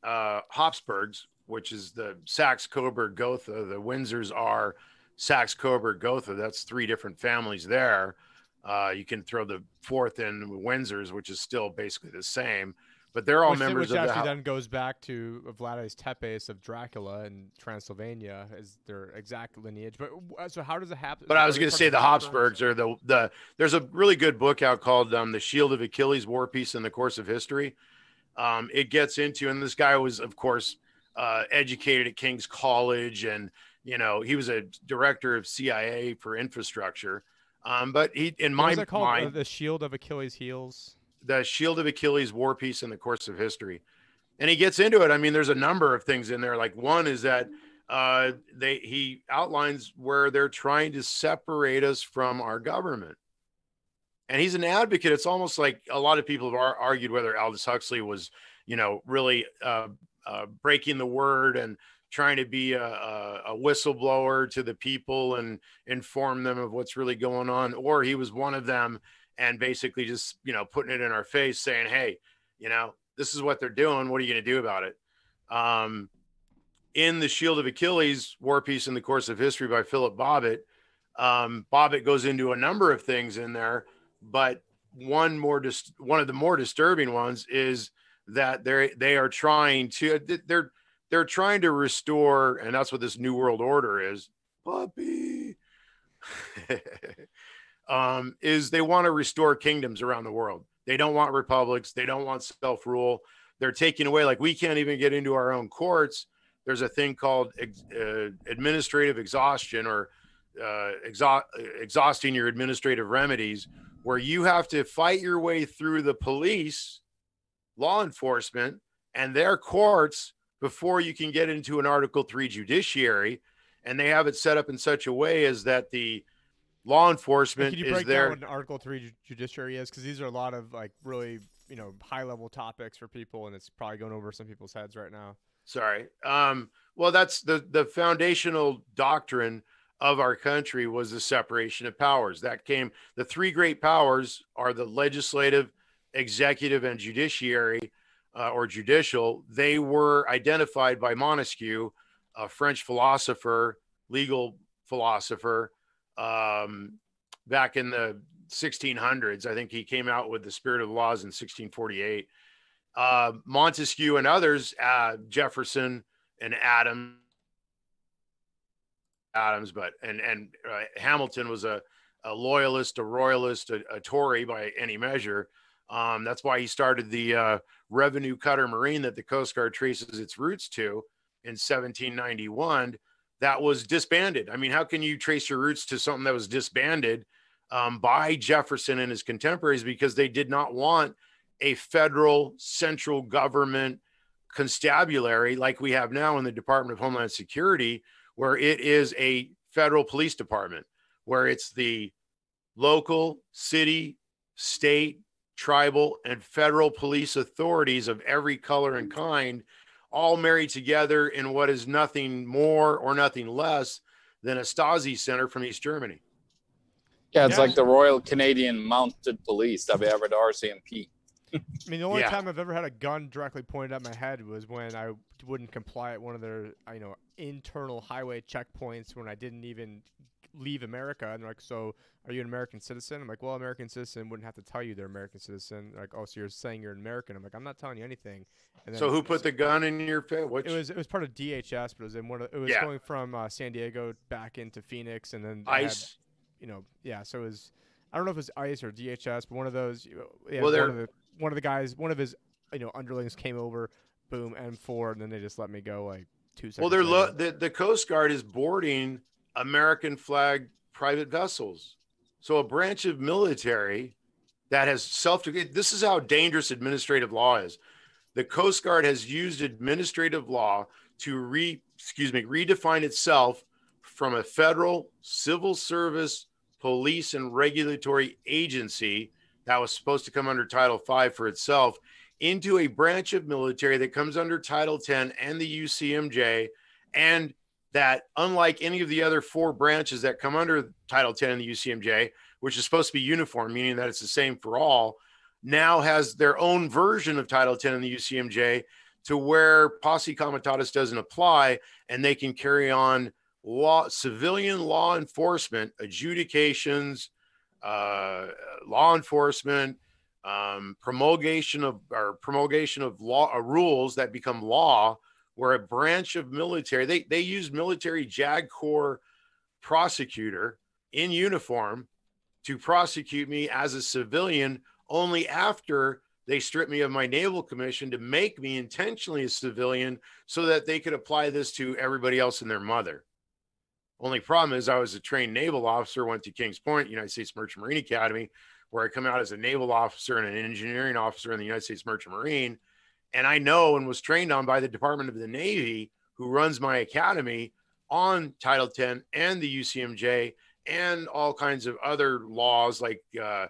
uh habsburgs which is the saxe coburg gotha the windsors are saxe coburg gotha that's three different families there uh you can throw the fourth in windsors which is still basically the same but they're all which, members which of the actually hou- then goes back to Vladi's Tepes of Dracula in Transylvania as their exact lineage. But uh, so how does it happen? But I was going to say the Habsburgs are the the. There's a really good book out called um, "The Shield of Achilles: War Peace in the Course of History." Um, it gets into, and this guy was, of course, uh, educated at King's College, and you know he was a director of CIA for infrastructure. Um, but he, in my called? Uh, mind, the Shield of Achilles' heels. the Shield of Achilles War peace in the Course of History. And he gets into it. I mean, there's a number of things in there. Like one is that uh, they he outlines where they're trying to separate us from our government. And he's an advocate. It's almost like a lot of people have ar- argued whether Aldous Huxley was, you know, really uh, uh, breaking the word and trying to be a, a, a whistleblower to the people and inform them of what's really going on, or he was one of them and basically just you know putting it in our face saying hey you know this is what they're doing. What are you going to do about it? Um, in the shield of achilles war peace in the course of history by philip bobbitt um, bobbitt goes into a number of things in there but one more dis- one of the more disturbing ones is that they're they are trying to they're they're trying to restore and that's what this new world order is puppy um, is they want to restore kingdoms around the world. They don't want republics. They don't want self rule. They're taking away, like, we can't even get into our own courts. There's a thing called uh, administrative exhaustion or uh, exha- exhausting your administrative remedies, where you have to fight your way through the police, law enforcement, and their courts before you can get into an Article 3 judiciary. And they have it set up in such a way as that the law enforcement Can you is break there. down what an Article Three judiciary is? Because these are a lot of like really you know high level topics for people, and it's probably going over some people's heads right now. Sorry. Um, well, that's the the foundational doctrine of our country was the separation of powers. That came. The three great powers are the legislative, executive, and judiciary, uh, or judicial. They were identified by Montesquieu, a French philosopher, legal philosopher, um, back in the 1600s. I think he came out with the Spirit of the Laws in 1648 uh, Montesquieu and others, uh, Jefferson and Adams, Adams, but and and uh, Hamilton was a, a loyalist, a royalist, a, a Tory by any measure. Um, that's why he started the uh, revenue cutter marine that the Coast Guard traces its roots to in 1791. That was disbanded. I mean, how can you trace your roots to something that was disbanded um, by Jefferson and his contemporaries because they did not want a federal central government constabulary like we have now in the Department of Homeland Security, where it is a federal police department, where it's the local, city, state, tribal, and federal police authorities of every color and kind all married together in what is nothing more or nothing less than a Stasi center from East Germany. Yeah, it's Yeah. like the Royal Canadian Mounted Police, WRCMP. I mean, the only Yeah. time I've ever had a gun directly pointed at my head was when I wouldn't comply at one of their, you know, internal highway checkpoints when I didn't even leave America. And they're like, "So, are you an American citizen?" I'm like, "Well, American citizen wouldn't have to tell you they're American citizen." They're like, "Oh, so you're saying you're an American?" I'm like, "I'm not telling you anything." And So who put the gun in your face? Which It was it was part of DHS, but it was in one of it was Yeah. going from uh, San Diego back into Phoenix, and then they had, ice? you know, yeah. So it was I don't know if it was ICE or DHS, but one of those. Yeah, Well, one of the one of the guys, one of his you know underlings came over, boom, M4, and then they just let me go like two seconds. Well, they're lo- the the Coast Guard is boarding American flag private vessels. So a branch of military that has self. This is how dangerous administrative law is. The Coast Guard has used administrative law to re excuse me redefine itself from a federal civil service police and regulatory agency that was supposed to come under Title V for itself into a branch of military that comes under Title 10 and the UCMJ, and that unlike any of the other four branches that come under Title 10 and the UCMJ, which is supposed to be uniform, meaning that it's the same for all, now has their own version of Title 10 in the UCMJ to where posse comitatus doesn't apply, and they can carry on law, civilian law enforcement adjudications, uh, law enforcement, um, promulgation of or promulgation of law uh, rules that become law, where a branch of military they they use military JAG Corps prosecutor in uniform to prosecute me as a civilian only after they strip me of my naval commission to make me intentionally a civilian so that they could apply this to everybody else and their mother. Only problem is I was a trained naval officer, went to Kings Point, United States Merchant Marine Academy, where I come out as a naval officer and an engineering officer in the United States Merchant Marine. And I know and was trained on by the Department of the Navy, who runs my academy on Title 10 and the UCMJ and all kinds of other laws like uh,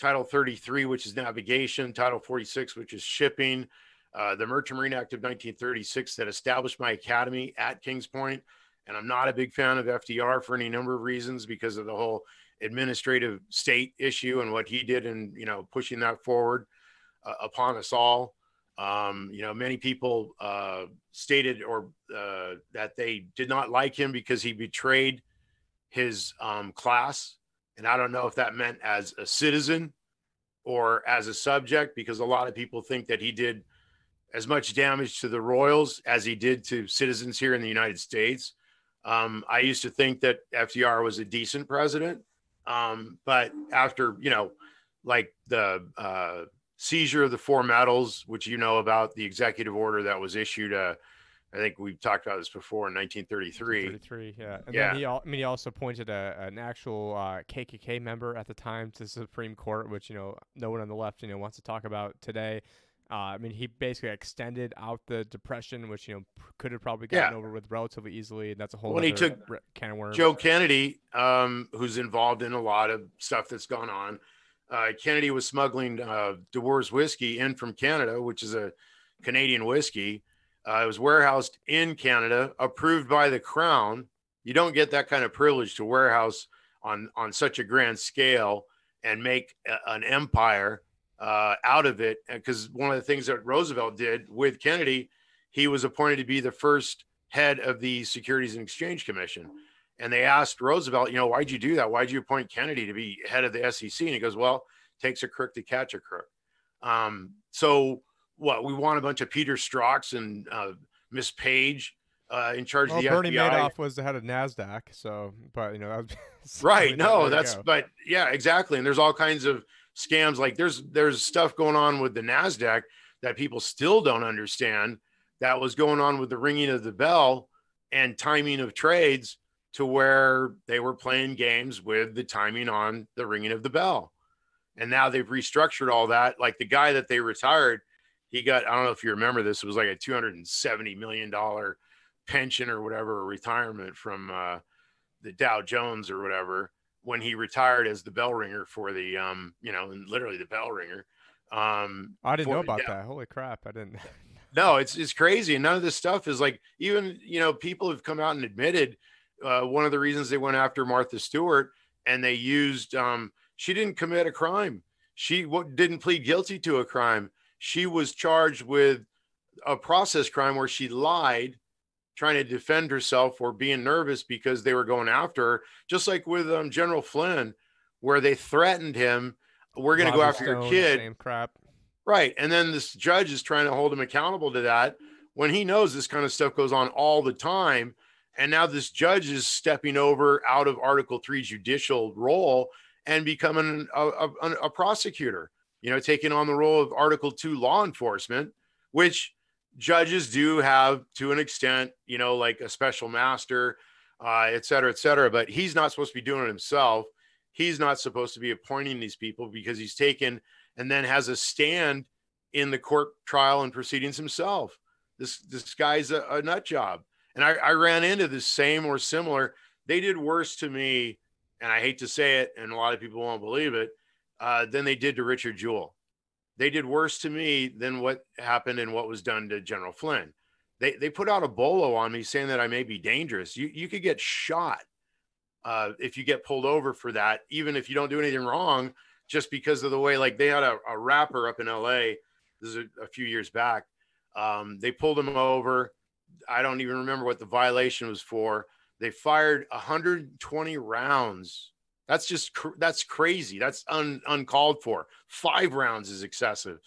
Title 33, which is navigation, Title 46, which is shipping, uh, the Merchant Marine Act of 1936 that established my academy at Kings Point. And I'm not a big fan of FDR for any number of reasons because of the whole administrative state issue and what he did in, you know, pushing that forward uh, upon us all. Um, you know, many people uh, stated or uh, that they did not like him because he betrayed his um, class. And I don't know if that meant as a citizen or as a subject, because a lot of people think that he did as much damage to the Royals as he did to citizens here in the United States. Um, I used to think that FDR was a decent president. Um, but after, you know, like the uh, seizure of the four metals, which you know about the executive order that was issued, uh, I think we've talked about this before in 1933. 33, yeah. And Yeah. then he, I mean, he also appointed a, an actual uh, KKK member at the time to the Supreme Court, which you know no one on the left you know wants to talk about today. Uh, I mean, he basically extended out the depression, which you know p- could have probably gotten Yeah. over with relatively easily, and that's a whole. When he took re- can of worms. Joe Kennedy, um, who's involved in a lot of stuff that's gone on. Uh, Kennedy was smuggling uh, Dewar's whiskey in from Canada, which is a Canadian whiskey. Uh, it was warehoused in Canada, approved by the Crown. You don't get that kind of privilege to warehouse on on such a grand scale and make a, an empire uh, out of it. Because one of the things that Roosevelt did with Kennedy, he was appointed to be the first head of the Securities and Exchange Commission. And they asked Roosevelt, you know, why'd you do that? Why'd you appoint Kennedy to be head of the SEC? And he goes, well, takes a crook to catch a crook. Um, so what? We want a bunch of Peter Strzoks and uh, Miss Page uh, in charge well, of the Bernie FBI. Madoff was the head of Nasdaq, so but you know that was right no that's but yeah exactly and there's all kinds of scams like there's there's stuff going on with the nasdaq that people still don't understand that was going on with the ringing of the bell and timing of trades to where they were playing games with the timing on the ringing of the bell and now they've restructured all that like the guy that they retired he got i don't know if you remember this it was like a 270 million dollar pension or whatever retirement from uh the Dow Jones or whatever when he retired as the bell ringer for the um you know and literally the bell ringer um I didn't know about Dow- that. Holy crap! I didn't. no it's it's crazy and none of this stuff is like even you know people have come out and admitted uh, one of the reasons they went after Martha Stewart and they used um, she didn't commit a crime she w- didn't plead guilty to a crime she was charged with a process crime where she lied trying to defend herself or being nervous because they were going after her just like with um, general flynn where they threatened him we're going to go after your kid Same crap. Right. And then this judge is trying to hold him accountable to that when he knows this kind of stuff goes on all the time. And now this judge is stepping over out of Article 3 judicial role and becoming a, a, a prosecutor, you know, taking on the role of Article 2 law enforcement, which judges do have to an extent, you know, like a special master, uh, et cetera, et cetera. But he's not supposed to be doing it himself. He's not supposed to be appointing these people because he's taken and then has a stand in the court trial and proceedings himself. This this guy's a, a nut job. And I, I ran into the same or similar. They did worse to me, and I hate to say it, and a lot of people won't believe it, uh, than they did to Richard Jewell. They did worse to me than what happened and what was done to General Flynn. They they put out a bolo on me saying that I may be dangerous. You you could get shot uh, if you get pulled over for that, even if you don't do anything wrong just because of the way like they had a, a rapper up in LA. This is a, a few years back. Um, they pulled him over. I don't even remember what the violation was for. They fired 120 rounds. That's just cr- that's crazy. That's un, uncalled for. Five rounds is excessive.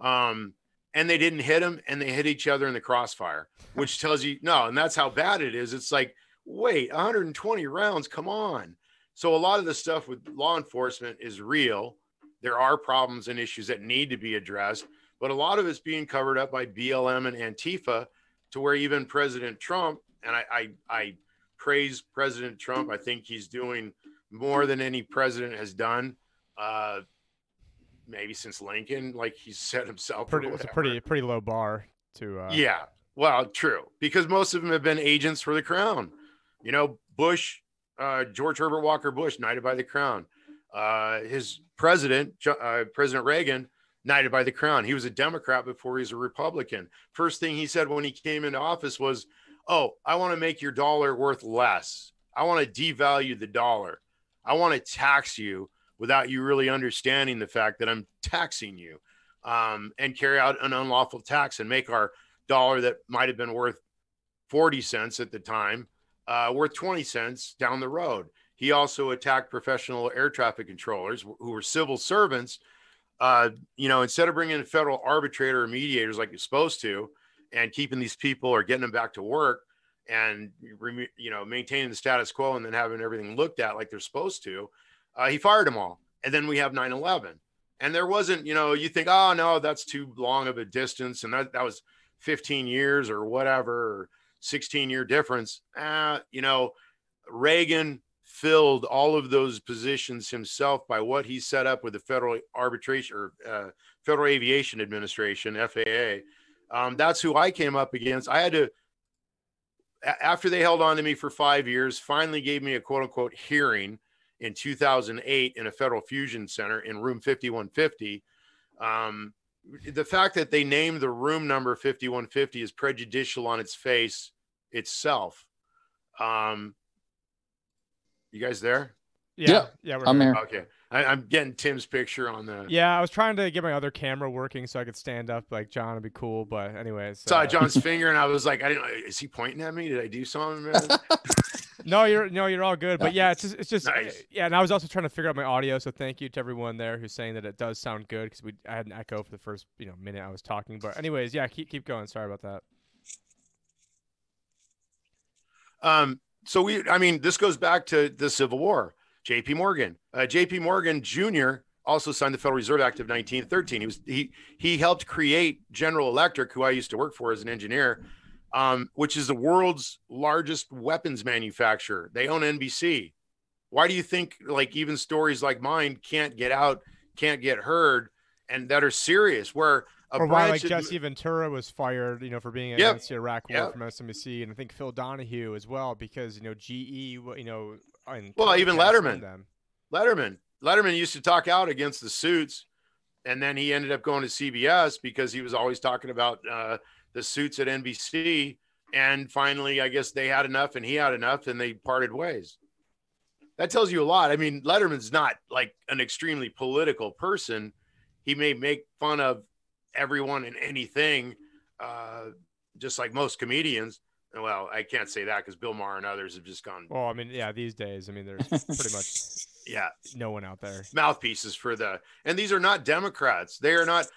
Um, and they didn't hit him, and they hit each other in the crossfire, which tells you no. And that's how bad it is. It's like, wait, 120 rounds. Come on. So a lot of the stuff with law enforcement is real. There are problems and issues that need to be addressed, but a lot of it's being covered up by BLM and Antifa to where even President Trump, and I, I, I praise President Trump. I think he's doing more than any president has done. Uh, maybe since Lincoln, like he set himself. Pretty, it's a pretty pretty low bar to. Uh... Yeah, well, true, because most of them have been agents for the crown. You know, Bush uh, George Herbert Walker Bush, knighted by the crown. Uh, his president, uh, President Reagan, knighted by the crown. He was a Democrat before he was a Republican. First thing he said when he came into office was, Oh, I want to make your dollar worth less. I want to devalue the dollar. I want to tax you without you really understanding the fact that I'm taxing you um, and carry out an unlawful tax and make our dollar that might have been worth 40 cents at the time uh, worth 20 cents down the road. He also attacked professional air traffic controllers who were civil servants. Uh, you know, instead of bringing in federal arbitrator or mediators like you're supposed to, and keeping these people or getting them back to work and you know maintaining the status quo and then having everything looked at like they're supposed to, uh, he fired them all. And then we have 9/11, and there wasn't, you know, you think, oh no, that's too long of a distance, and that that was 15 years or whatever. Or, 16 year difference. Uh, you know, Reagan filled all of those positions himself by what he set up with the Federal Arbitration or uh, Federal Aviation Administration, FAA. Um, that's who I came up against. I had to, after they held on to me for five years, finally gave me a quote unquote hearing in 2008 in a federal fusion center in room 5150. Um, the fact that they named the room number 5150 is prejudicial on its face itself. Um, you guys there? Yeah, yeah, I'm here. Okay, I, am getting Tim's picture on the. Yeah, I was trying to get my other camera working so I could stand up like John would be cool, but anyways. Saw uh, John's finger and I was like, I didn't. Know is he pointing at me? Did I do something? no, you're no, you're all good. But yeah, it's just it's just nice. yeah. And I was also trying to figure out my audio, so thank you to everyone there who's saying that it does sound good because we I had an echo for the first you know minute I was talking. But anyways, yeah, keep keep going. Sorry about that. Um. So we, I mean, this goes back to the Civil War. J.P. Morgan. Uh, J.P. Morgan Jr. also signed the Federal Reserve Act of 1913. He was he he helped create General Electric, who I used to work for as an engineer, um, which is the world's largest weapons manufacturer. They own NBC. Why do you think like even stories like mine can't get out, can't get heard, and that are serious? Where or why like Jesse Ventura was fired, you know, for being against the Iraq War yep. from MSNBC, and I think Phil Donahue as well because you know GE, you know, well, even Letterman. Letterman. Letterman used to talk out against the suits, and then he ended up going to CBS because he was always talking about uh, the suits at NBC. And finally, I guess they had enough, and he had enough, and they parted ways. that tells you a lot. I mean, Letterman's not like an extremely political person. He may make fun of everyone and anything, uh, just like most comedians. Well, I can't say that because Bill Maher and others have just gone. Well, I mean, yeah, these days, I mean, there's pretty much yeah. No one out there. Mouthpieces for the and these are not democrats. They are not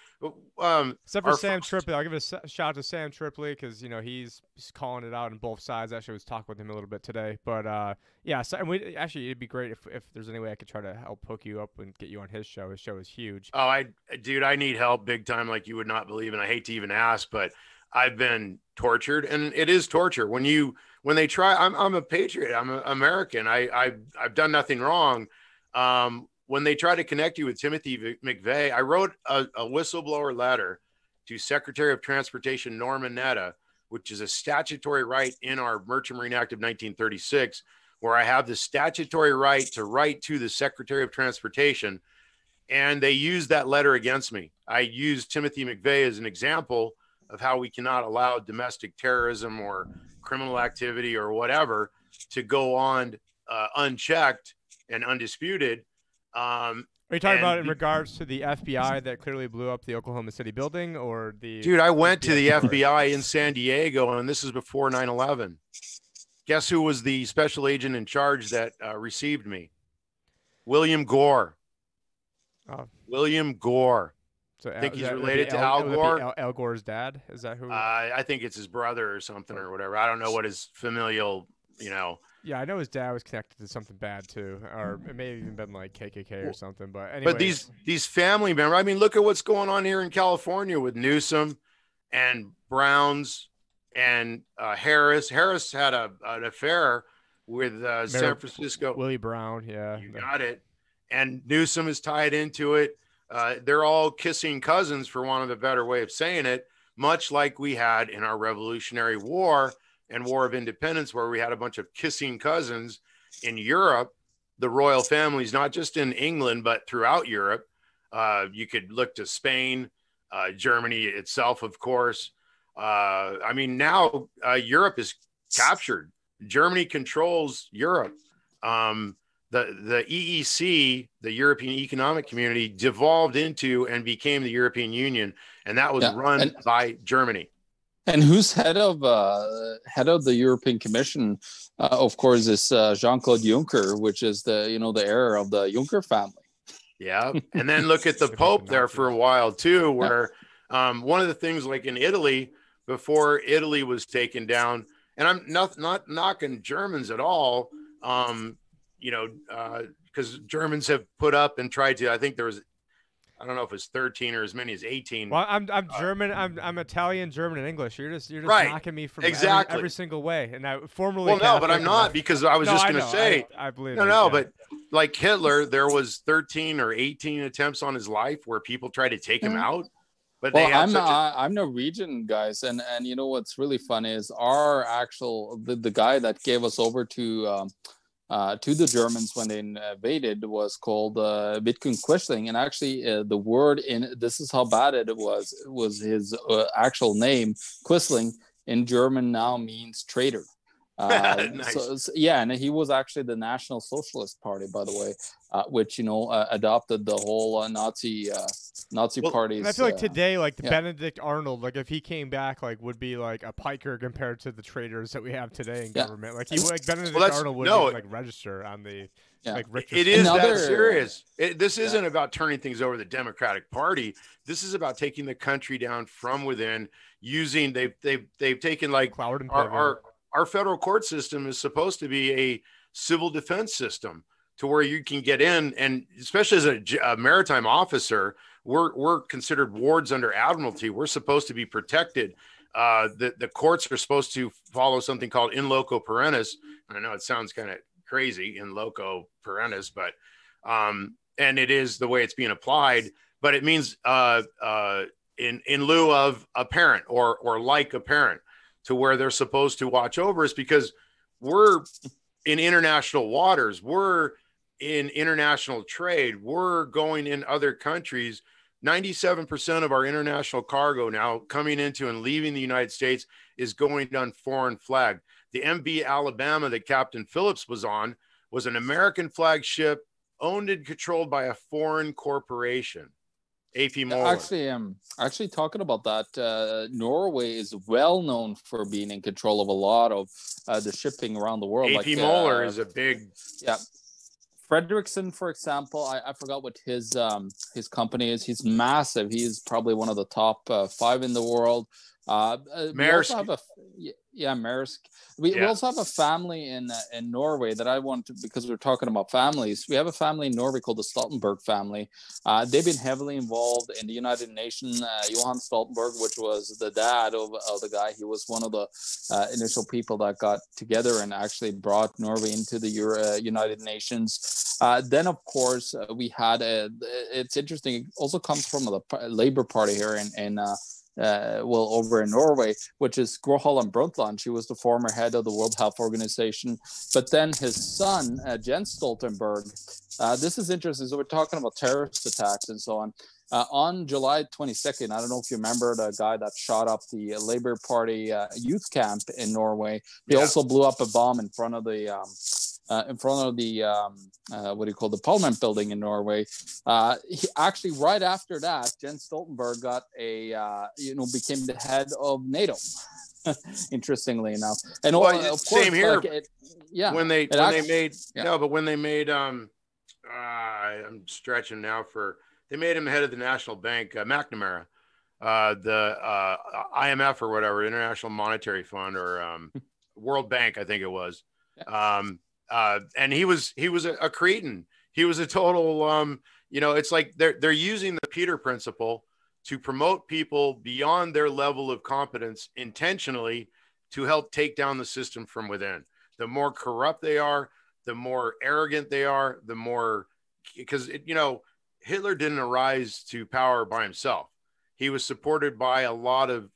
um except for sam tripoli. I'll give a shout out to sam tripoli because you know he's, he's calling it out on both sides. Actually I was talking with him a little bit today but uh yeah so, and we actually it'd be great if, if there's any way i could try to help hook you up and get you on his show. His show is huge. Oh i dude i need help big time like you would not believe and i hate to even ask but i've been tortured and it is torture when you when they try, I'm, I'm a patriot. I'm an American. I, I've, I've done nothing wrong. Um, when they try to connect you with Timothy McVeigh, I wrote a, a whistleblower letter to Secretary of Transportation Norman Mineta, which is a statutory right in our Merchant Marine Act of 1936, where I have the statutory right to write to the Secretary of Transportation. And they used that letter against me. I used Timothy McVeigh as an example of how we cannot allow domestic terrorism or criminal activity or whatever to go on uh, unchecked and undisputed. Um, are you talking about in regards to the FBI that clearly blew up the Oklahoma City building or the Dude, I went to the FBI in San Diego and this is before 9/11. Guess who was the special agent in charge that uh, received me? William Gore. Oh. William Gore. So I think he's related to Al, Al Gore. Al, Al, Gore's dad. Is that who? Uh, I think it's his brother or something or whatever. I don't know what his familial, you know. Yeah, I know his dad was connected to something bad too, or it may have even been like KKK or something. But anyways. but these these family members. I mean, look at what's going on here in California with Newsom and Browns and uh, Harris. Harris had a an affair with uh, San Francisco. Willie Brown, yeah, you got it. And Newsom is tied into it. Uh, they're all kissing cousins, for want of a better way of saying it, much like we had in our Revolutionary War and War of Independence, where we had a bunch of kissing cousins in Europe. The royal families, not just in England, but throughout Europe. Uh, you could look to Spain, uh, Germany itself, of course. Uh, I mean, now uh, Europe is captured. Germany controls Europe. Um, the the EEC, the European Economic Community, devolved into and became the European Union, and that was yeah, run and, by Germany. And who's head of uh, head of the European Commission? Uh, of course, is uh, Jean Claude Juncker, which is the you know the heir of the Juncker family. Yeah, and then look at the Pope there for a while too, where um, one of the things like in Italy before Italy was taken down, and I'm not not knocking Germans at all. Um, you know, because uh, Germans have put up and tried to. I think there was, I don't know if it's 13 or as many as 18. Well, I'm I'm uh, German. I'm I'm Italian, German, and English. You're just you're just right. knocking me from exactly every, every, single way. And I formally Well, no, but I'm not because I was no, just going to say. I, I, believe. No, no, yeah. but like Hitler, there was 13 or 18 attempts on his life where people tried to take him mm-hmm. out. But well, I'm a... I'm Norwegian guys, and and you know what's really funny is our actual the, the guy that gave us over to um, uh, to the Germans when they invaded was called uh, Quisling, and actually uh, the word in this is how bad it was was his uh, actual name Quisling in German now means traitor. Uh, nice. so, so, yeah, and he was actually the National Socialist Party, by the way, uh, which you know uh, adopted the whole uh, Nazi uh, Nazi well, parties. I feel like today, like yeah. Benedict Arnold, like if he came back, like would be like a piker compared to the traitors that we have today in yeah. government. Like he, like Benedict well, Arnold would no, like register on the. Yeah. Like Richter it is Another, that serious. It, this isn't about turning things over to the Democratic Party. This is about taking the country down from within. Using they've they've they've taken like our, our our federal court system is supposed to be a civil defense system to where you can get in. And especially as a, a, maritime officer we're, we're considered wards under admiralty. We're supposed to be protected. Uh, the, the courts are supposed to follow something called in loco parentis. I know it sounds kind of crazy in loco parentis but um, and it is the way it's being applied but it means uh, uh, in in lieu of a parent or or like a parent to where they're supposed to watch over us because we're in international waters. We're in international trade. We're going in other countries. 97% of our international cargo now coming into and leaving the United States is going on foreign flag. The MV Alabama that Captain Phillips was on was an American flagship owned and controlled by a foreign corporation. AP Moller. Actually, um, actually talking about that, uh, Norway is well known for being in control of a lot of uh, the shipping around the world. AP like, Moller uh, is a big yeah. Fredriksen, for example, I, I forgot what his um, his company is. He's massive. He's probably one of the top uh, five in the world. Uh, uh, we also have a yeah, Maersk. We, we also have a family in uh, in Norway that I want to because we're talking about families. We have a family in Norway called the Stoltenberg family. Uh, they've been heavily involved in the United Nations. Uh, Johan Stoltenberg, which was the dad of, of the guy, he was one of the uh, initial people that got together and actually brought Norway into the Euro, uh, United Nations. Uh, then, of course, uh, we had a. It's interesting. It also comes from the Labour Party here in in. Uh, well, over in Norway, which is Gro Harlem Brundtland. She was the former head of the World Health Organization. But then his son, uh, Jens Stoltenberg, uh, this is interesting. So we're talking about terrorist attacks and so on. Uh, on July 22nd, I don't know if you remember the guy that shot up the Labour Party uh, youth camp in Norway. He Yeah. also blew up a bomb in front of the um, uh, in front of the um, uh, what do you call the Parliament building in Norway. Uh, he actually right after that, Jens Stoltenberg got a uh, you know became the head of NATO. Interestingly enough, and Well, of course, same here. like, it, yeah, when they when act- they made yeah. no, but when they made um, uh, I'm stretching now for they made him head of the national bank, uh, McNamara, uh, the uh, IMF or whatever, International Monetary Fund or um, World Bank, I think it was. Um, uh, and he was he was a, a cretin. He was a total um, you know, it's like they're they're using the Peter principle to promote people beyond their level of competence intentionally to help take down the system from within the more corrupt they are, the more arrogant they are, the more because you know Hitler didn't arise to power by himself. He was supported by a lot of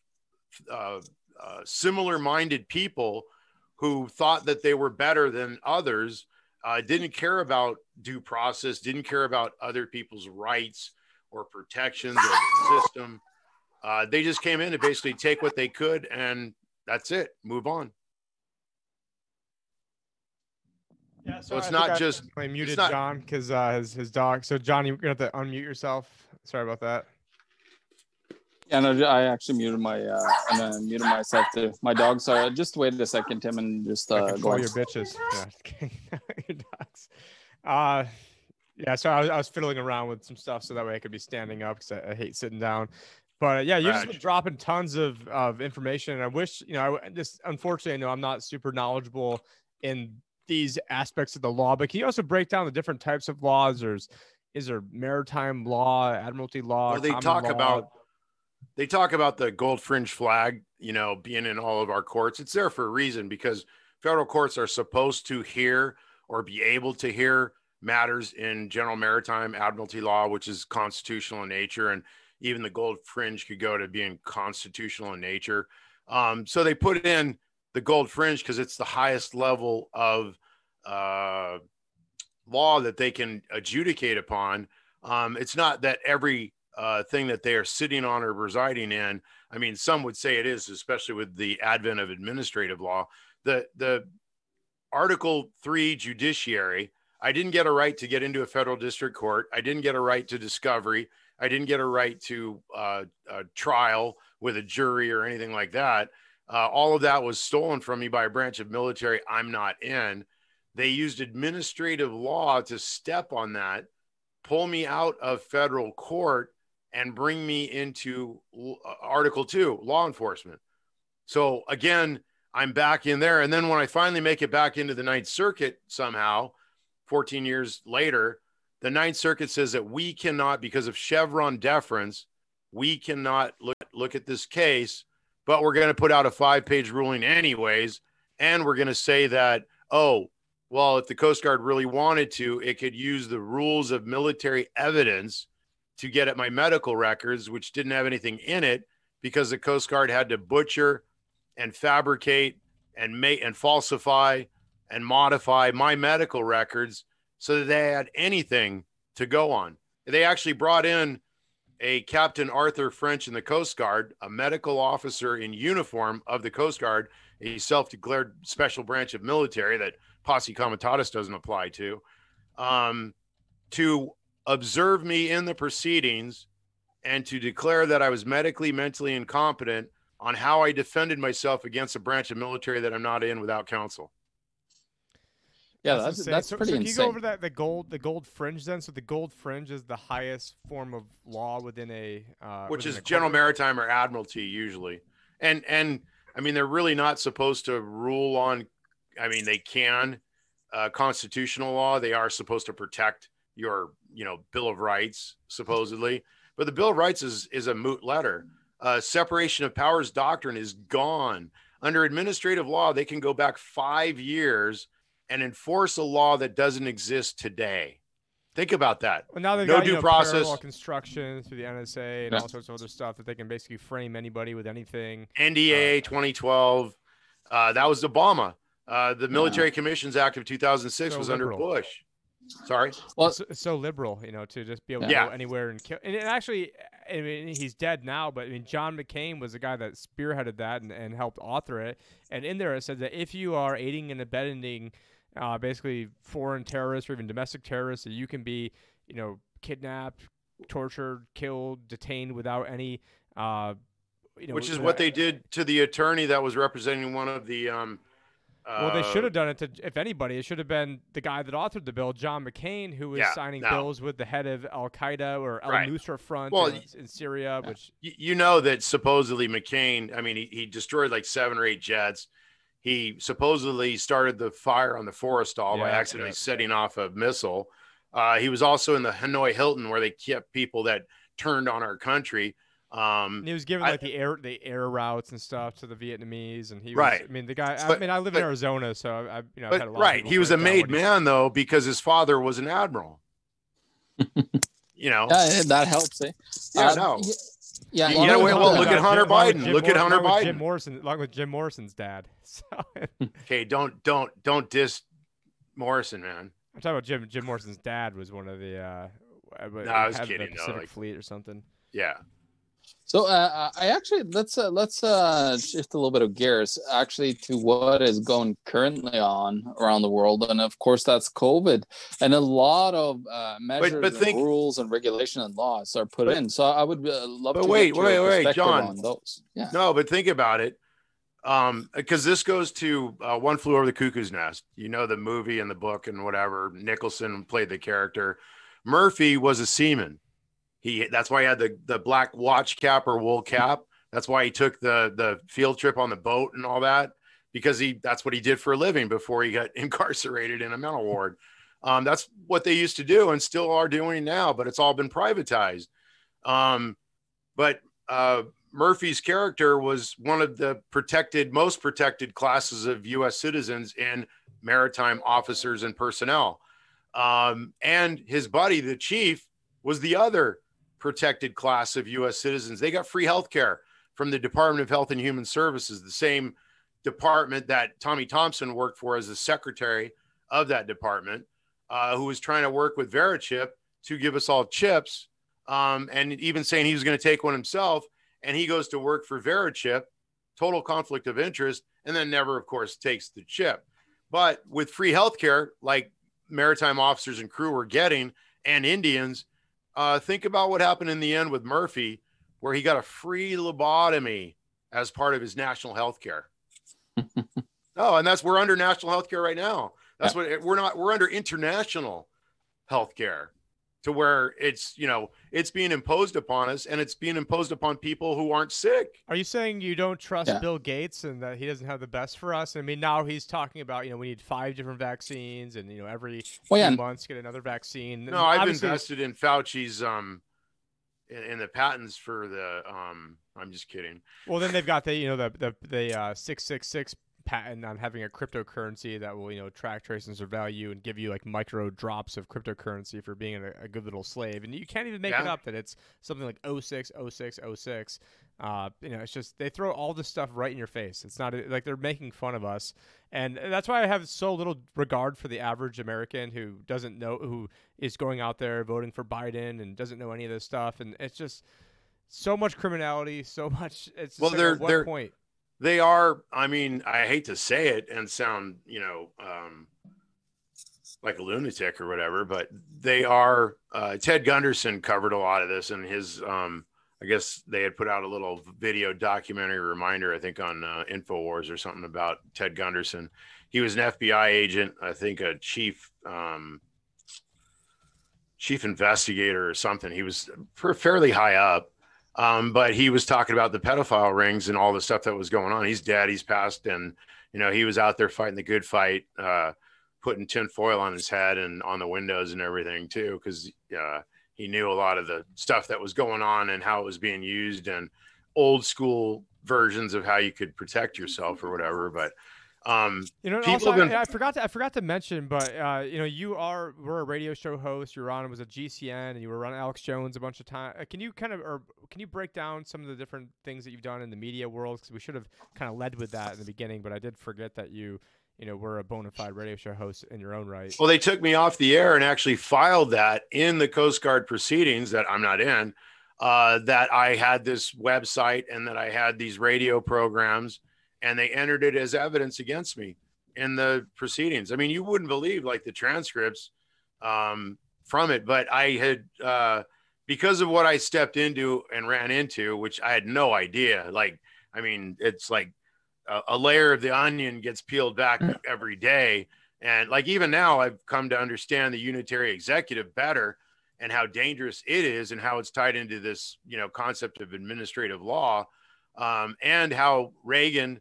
uh, uh, similar-minded people who thought that they were better than others. Uh, didn't care about due process, didn't care about other people's rights or protections of the system. Uh, they just came in to basically take what they could, and that's it. Move on. Yeah, So it's I not I just- accidentally muted not- John because uh, his his dog. So John, you're gonna have to unmute yourself. Sorry about that. Yeah, no, I actually muted my uh, and then muted myself too. My dogs are just wait a second, Tim, and just uh, go. call your bitches. Yeah, your dogs. Uh, yeah. So I was, I was fiddling around with some stuff so that way I could be standing up because I, I hate sitting down. But uh, yeah, you've just been dropping tons of, of information, and I wish you know. I just unfortunately, I know I'm not super knowledgeable in these aspects of the law. But can you also break down the different types of laws? There's is there maritime law, admiralty law? Well, they talk law? about they talk about the gold fringe flag, you know, being in all of our courts. It's there for a reason because federal courts are supposed to hear or be able to hear matters in general maritime admiralty law, which is constitutional in nature, and even the gold fringe could go to being constitutional in nature. Um, so they put in the gold fringe because it's the highest level of uh, law that they can adjudicate upon. Um, it's not that every uh, thing that they are sitting on or residing in. I mean, some would say it is, especially with the advent of administrative law. The the Article Three judiciary. I didn't get a right to get into a federal district court. I didn't get a right to discovery. I didn't get a right to uh, a trial with a jury or anything like that. Uh, all of that was stolen from me by a branch of military I'm not in. They used administrative law to step on that, pull me out of federal court, and bring me into uh, Article 2, law enforcement. So again, I'm back in there. And then when I finally make it back into the Ninth Circuit somehow, 14 years later, the Ninth Circuit says that we cannot, because of Chevron deference, we cannot look, look at this case, but we're going to put out a five page ruling anyways. And we're going to say that, oh, well, if the Coast Guard really wanted to, it could use the rules of military evidence to get at my medical records, which didn't have anything in it because the Coast Guard had to butcher and fabricate and make and falsify and modify my medical records so that they had anything to go on. They actually brought in a Captain Arthur French in the Coast Guard, a medical officer in uniform of the Coast Guard, a self declared special branch of military that posse comitatus doesn't apply to, um, to observe me in the proceedings and to declare that I was medically, mentally incompetent on how I defended myself against a branch of military that I'm not in without counsel. Yeah, that's insane. that's so, pretty so can you go over that the gold the gold fringe then? So the gold fringe is the highest form of law within a uh, which within is a general maritime or admiralty usually and and i mean they're really not supposed to rule on i mean they can uh, constitutional law they are supposed to protect your you know bill of rights supposedly but the bill of rights is is a moot letter uh, separation of powers doctrine is gone under administrative law they can go back five years and enforce a law that doesn't exist today think about that Well, now they've No got, you due know, process. construction through the NSA and Yeah. all sorts of other stuff that they can basically frame anybody with anything. NDA 2012. Uh, that was Obama. Uh, the Military Commissions Act of 2006 So was under. Bush. Sorry. Well, it's, it's so liberal, you know, to just be able to Yeah. go anywhere and kill. And it actually, I mean, he's dead now, but I mean, John McCain was the guy that spearheaded that and, and helped author it. And in there, it said that if you are aiding and abetting, uh, basically foreign terrorists or even domestic terrorists, that you can be, you know, kidnapped, tortured, killed, detained without any, uh, you know, Which is without- what they did to the attorney that was representing one of the. Um, Well, they should have done it to, if anybody, it should have been the guy that authored the bill, John McCain, who was Yeah, signing no. bills with the head of Al Qaeda or Al Right. Nusra Front Well, in, in Syria, which You know that supposedly McCain. I mean, he, he destroyed like seven or eight jets. He supposedly started the fire on the Forrestal by accidentally yeah. setting off a missile. Uh, he was also in the Hanoi Hilton where they kept people that turned on our country. Um, and he was giving I- like the air the air routes and stuff to the Vietnamese, and he was, Right. I mean, the guy. I mean, I live but- in Arizona, so I, I you know, I've had a but lot of right, people he was a made what he's- man though because his father was an admiral. you know, yeah, that helps. Eh? Yeah, Uh, no. y- Yeah, You you know know, what? what, Well, uh, look at Hunter along Biden. Jim Look at Hunter along with Jim Biden. Morrison, along with Jim Morrison's dad. So okay, don't don't don't diss Morrison, man. I'm talking about Jim. Jim Morrison's dad was one of the. Uh, No, I was head of the kidding, though, Pacific like- Fleet or something. Yeah, So uh, I actually let's uh, let's uh, shift a little bit of gears actually to what is going currently on around the world, and of course that's COVID, and a lot of uh, measures, but think- and rules, and regulation and laws are put But- in. So I would uh, love but to wait, wait, wait, John. on those. Yeah, no, but think about it, um, because this goes to uh, One Flew Over the Cuckoo's Nest. You know the movie and the book and whatever. Nicholson played the character. Murphy was a seaman. He that's why he had the the black watch cap or wool cap. That's why he took the the field trip on the boat and all that because he that's what he did for a living before he got incarcerated in a mental ward. Um, that's what they used to do and still are doing now, but it's all been privatized. Um, but uh, Murphy's character was one of the protected, most protected classes of U.S. citizens in maritime officers and personnel. Um, and his buddy, the chief, was the other protected class of U.S. citizens. They got free health care from the Department of Health and Human Services, the same department that Tommy Thompson worked for as the secretary of that department, uh, who was trying to work with Verichip to give us all chips, um, and even saying he was going to take one himself. And he goes to work for Verichip, total conflict of interest, and then never, of course, takes the chip. But with free healthcare, like maritime officers and crew were getting, and Indians, uh, think about what happened in the end with Murphy, where he got a free lobotomy as part of his national health care. oh, and that's we're under national health care right now. That's what we're not. We're under international health care to where it's you know it's being imposed upon us and it's being imposed upon people who aren't sick. Are you saying you don't trust Yeah. Bill Gates and that he doesn't have the best for us? I mean, now he's talking about you know we need five different vaccines and you know every Well, few months get another vaccine. No, I've Obviously- invested in Fauci's um in, in the patents for the um. I'm just kidding. Well, then they've got the you know the the the uh, six six six patent on having a cryptocurrency that will you know track, trace, and you and give you like micro drops of cryptocurrency for being a, a good little slave. And you can't even make it up that it's something like 06, 06, 06. Uh, you know, it's just they throw all this stuff right in your face. It's not like they're making fun of us, and that's why I have so little regard for the average American who doesn't know who is going out there voting for Biden and doesn't know any of this stuff. And it's just so much criminality, so much. It's just Well, like, they're- they're- point? They are. I mean, I hate to say it and sound, you know, um, like a lunatic or whatever, but they are. Uh, Ted Gunderson covered a lot of this, and his, um, I guess they had put out a little video documentary reminder, I think, on uh, Infowars or something about Ted Gunderson. He was an FBI agent, I think, a chief. Um, chief investigator or something. He was fairly high up, um, but he was talking about the pedophile rings and all the stuff that was going on. He's dead. He's passed, and you know he was out there fighting the good fight, uh, putting tin foil on his head and on the windows and everything too, because uh, he knew a lot of the stuff that was going on and how it was being used and old school versions of how you could protect yourself or whatever. But um, you know, also, been... I, I, forgot to I forgot to mention, but uh, you know, you are we're a radio show host. You're on was a GCN, and you were on Alex Jones a bunch of times. Uh, can you kind of or can you break down some of the different things that you've done in the media world? Because we should have kind of led with that in the beginning, but I did forget that you you know were a bona fide radio show host in your own right. Well, they took me off the air and actually filed that in the Coast Guard proceedings that I'm not in. Uh, that I had this website and that I had these radio programs and they entered it as evidence against me in the proceedings. I mean, you wouldn't believe like the transcripts um, from it, but I had uh, because of what I stepped into and ran into, which I had no idea. Like, I mean, it's like a, a layer of the onion gets peeled back mm. every day, and like even now, I've come to understand the unitary executive better and how dangerous it is and how it's tied into this you know concept of administrative law um, and how reagan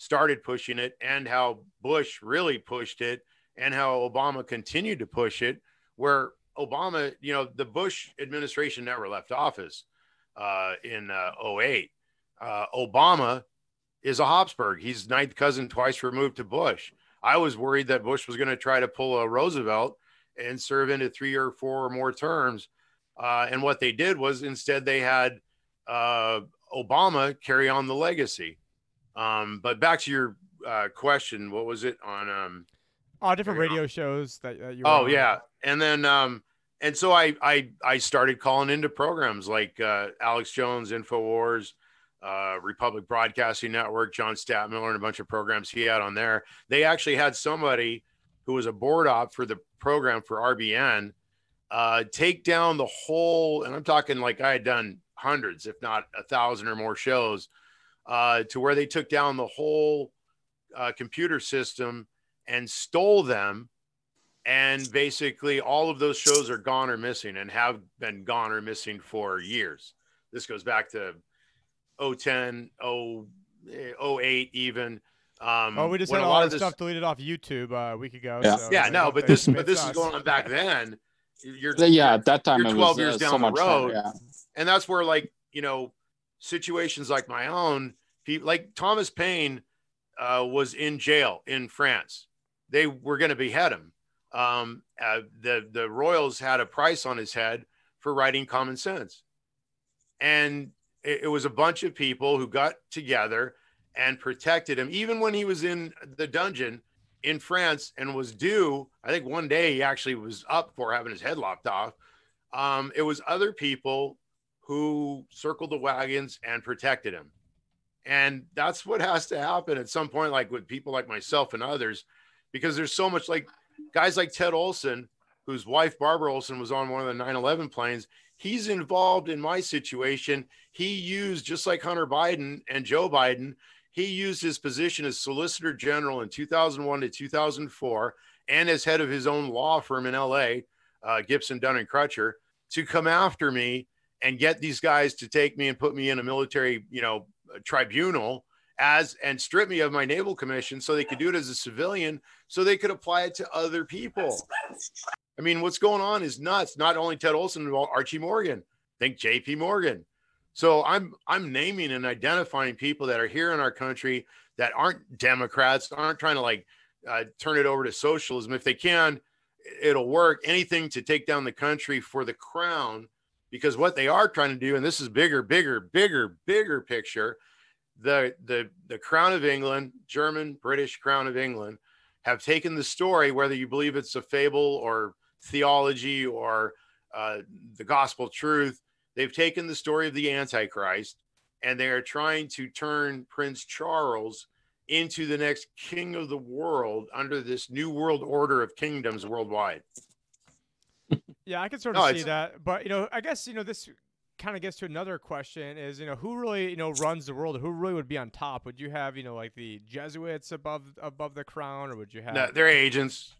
started pushing it and how Bush really pushed it and how Obama continued to push it, where Obama, you know, the Bush administration never left office uh, in uh, 08. Uh, Obama is a Habsburg. He's ninth cousin twice removed to Bush. I was worried that Bush was going to try to pull a Roosevelt and serve into three or four or more terms. Uh, and what they did was instead they had uh, Obama carry on the legacy. Um, but back to your uh, question, what was it on? Um, oh, different radio shows that, uh, you. Oh on. yeah, and then um, and so I I I started calling into programs like uh, Alex Jones, Infowars, uh, Republic Broadcasting Network, John Stadtmiller, and a bunch of programs he had on there. They actually had somebody who was a board op for the program for RBN uh, take down the whole, and I'm talking like I had done hundreds, if not a thousand or more shows uh, to where they took down the whole uh, computer system and stole them. And basically, all of those shows are gone or missing and have been gone or missing for years. This goes back to 010, 08, even. Um, oh, we just had a lot of this stuff deleted off YouTube uh, a week ago. Yeah, so yeah, no, but this, but this is going on back then. You're, yeah, at that time, you're 12 was, years uh, down so the road, fun, yeah. and that's where, like, you know, situations like my own, people like Thomas Paine uh, was in jail in France. They were going to behead him. Um, uh, the the royals had a price on his head for writing Common Sense, and it, it was a bunch of people who got together and protected him, even when he was in the dungeon in France and was due. I think one day he actually was up for having his head lopped off. Um, it was other people who circled the wagons and protected him. And that's what has to happen at some point, like with people like myself and others, because there's so much like guys like Ted Olson, whose wife Barbara Olson was on one of the 9 11 planes. He's involved in my situation. He used, just like Hunter Biden and Joe Biden, he used his position as Solicitor General in 2001 to 2004 and as head of his own law firm in LA, uh, Gibson, Dunn, and Crutcher, to come after me and get these guys to take me and put me in a military, you know, tribunal as and strip me of my naval commission so they could do it as a civilian so they could apply it to other people. I mean, what's going on is nuts. Not only Ted Olson, but Archie Morgan. Think JP Morgan. So I'm I'm naming and identifying people that are here in our country that aren't Democrats, aren't trying to like uh, turn it over to socialism. If they can, it'll work. Anything to take down the country for the crown because what they are trying to do, and this is bigger, bigger, bigger, bigger picture, the the the Crown of England, German, British Crown of England, have taken the story, whether you believe it's a fable or theology or uh, the gospel truth, they've taken the story of the Antichrist and they are trying to turn Prince Charles into the next king of the world under this new world order of kingdoms worldwide. Yeah, I can sort No, of see that, but you know, I guess you know this kind of gets to another question: is you know who really you know runs the world? Who really would be on top? Would you have you know like the Jesuits above above the crown, or would you have No, they're agents.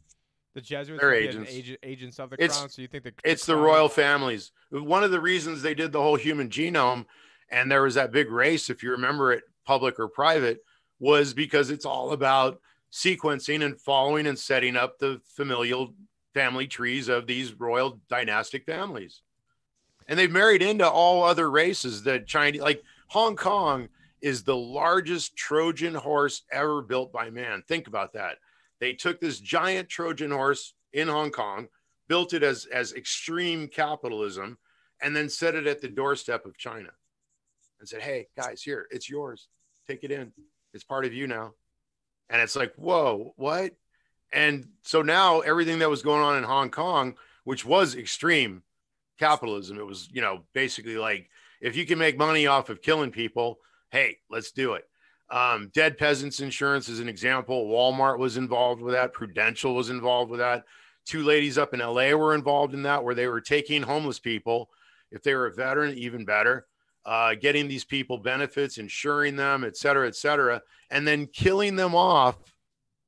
the Jesuits they're would be an agents. agent, agents of the It's- crown? So you think the It's the royal families. One of the reasons they did the whole human genome, and there was that big race, if you remember it, public or private, was because it's all about sequencing and following and setting up the familial family trees of these royal dynastic families. And they've married into all other races. The Chinese, like Hong Kong, is the largest Trojan horse ever built by man. Think about that. They took this giant Trojan horse in Hong Kong, built it as as extreme capitalism, and then set it at the doorstep of China, and said, "Hey guys, here, it's yours. Take it in. It's part of you now." And it's like, whoa, what? And so now everything that was going on in Hong Kong, which was extreme capitalism, it was you know basically like if you can make money off of killing people, hey, let's do it. Um, Dead Peasants Insurance is an example. Walmart was involved with that. Prudential was involved with that. Two ladies up in LA were involved in that, where they were taking homeless people. If they were a veteran, even better, uh, getting these people benefits, insuring them, et cetera, et cetera, and then killing them off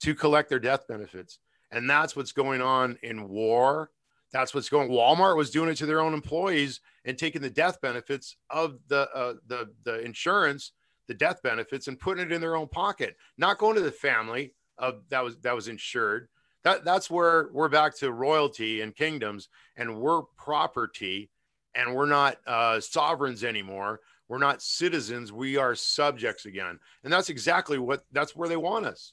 to collect their death benefits. And that's what's going on in war. That's what's going. Walmart was doing it to their own employees and taking the death benefits of the uh, the the insurance, the death benefits, and putting it in their own pocket, not going to the family of that was that was insured. That that's where we're back to royalty and kingdoms, and we're property, and we're not uh, sovereigns anymore. We're not citizens. We are subjects again, and that's exactly what that's where they want us.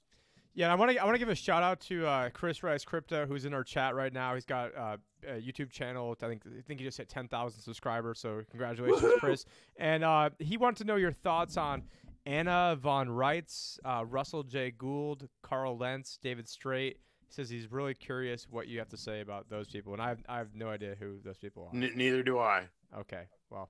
Yeah, I want to I want to give a shout out to uh, Chris Rice Crypto, who's in our chat right now. He's got uh, a YouTube channel. I think I think he just hit ten thousand subscribers. So congratulations, Woohoo! Chris. And uh, he wanted to know your thoughts on Anna von Reitz, uh, Russell J. Gould, Karl Lentz, David Straight. He says he's really curious what you have to say about those people, and I have, I have no idea who those people are. N- neither do I. Okay, well,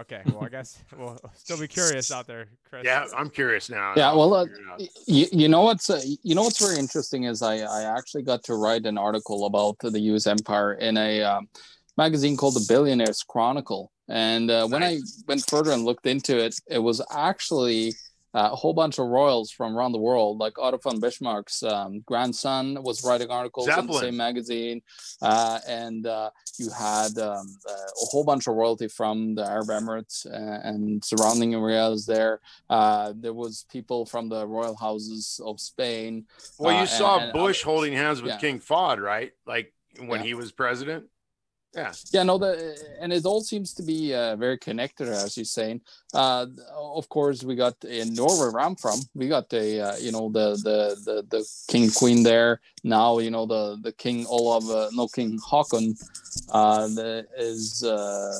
okay, well I guess we'll still be curious out there, Chris. Yeah, I'm curious now. Yeah, well, uh, figure it out. you, you know what's uh, you know what's very interesting is I I actually got to write an article about the U.S. empire in a um, magazine called the Billionaires Chronicle, and uh, when I went further and looked into it, it was actually uh, a whole bunch of royals from around the world, like Otto von Bismarck's um, grandson was writing articles in the same magazine, uh, and uh, you had um, uh, a whole bunch of royalty from the Arab Emirates and surrounding areas there. Uh, there was people from the royal houses of Spain. Well, you uh, saw and- and Bush others. holding hands with Yeah. King Fahd, right? Like when Yeah. he was president. Yeah. Yeah, no, the and it all seems to be uh, very connected, as you're saying. Uh, of course, we got in Norway, where I'm from, we got the uh, you know the the the the king queen there now. You know the the king Olav, uh, no King Haakon, uh, is uh,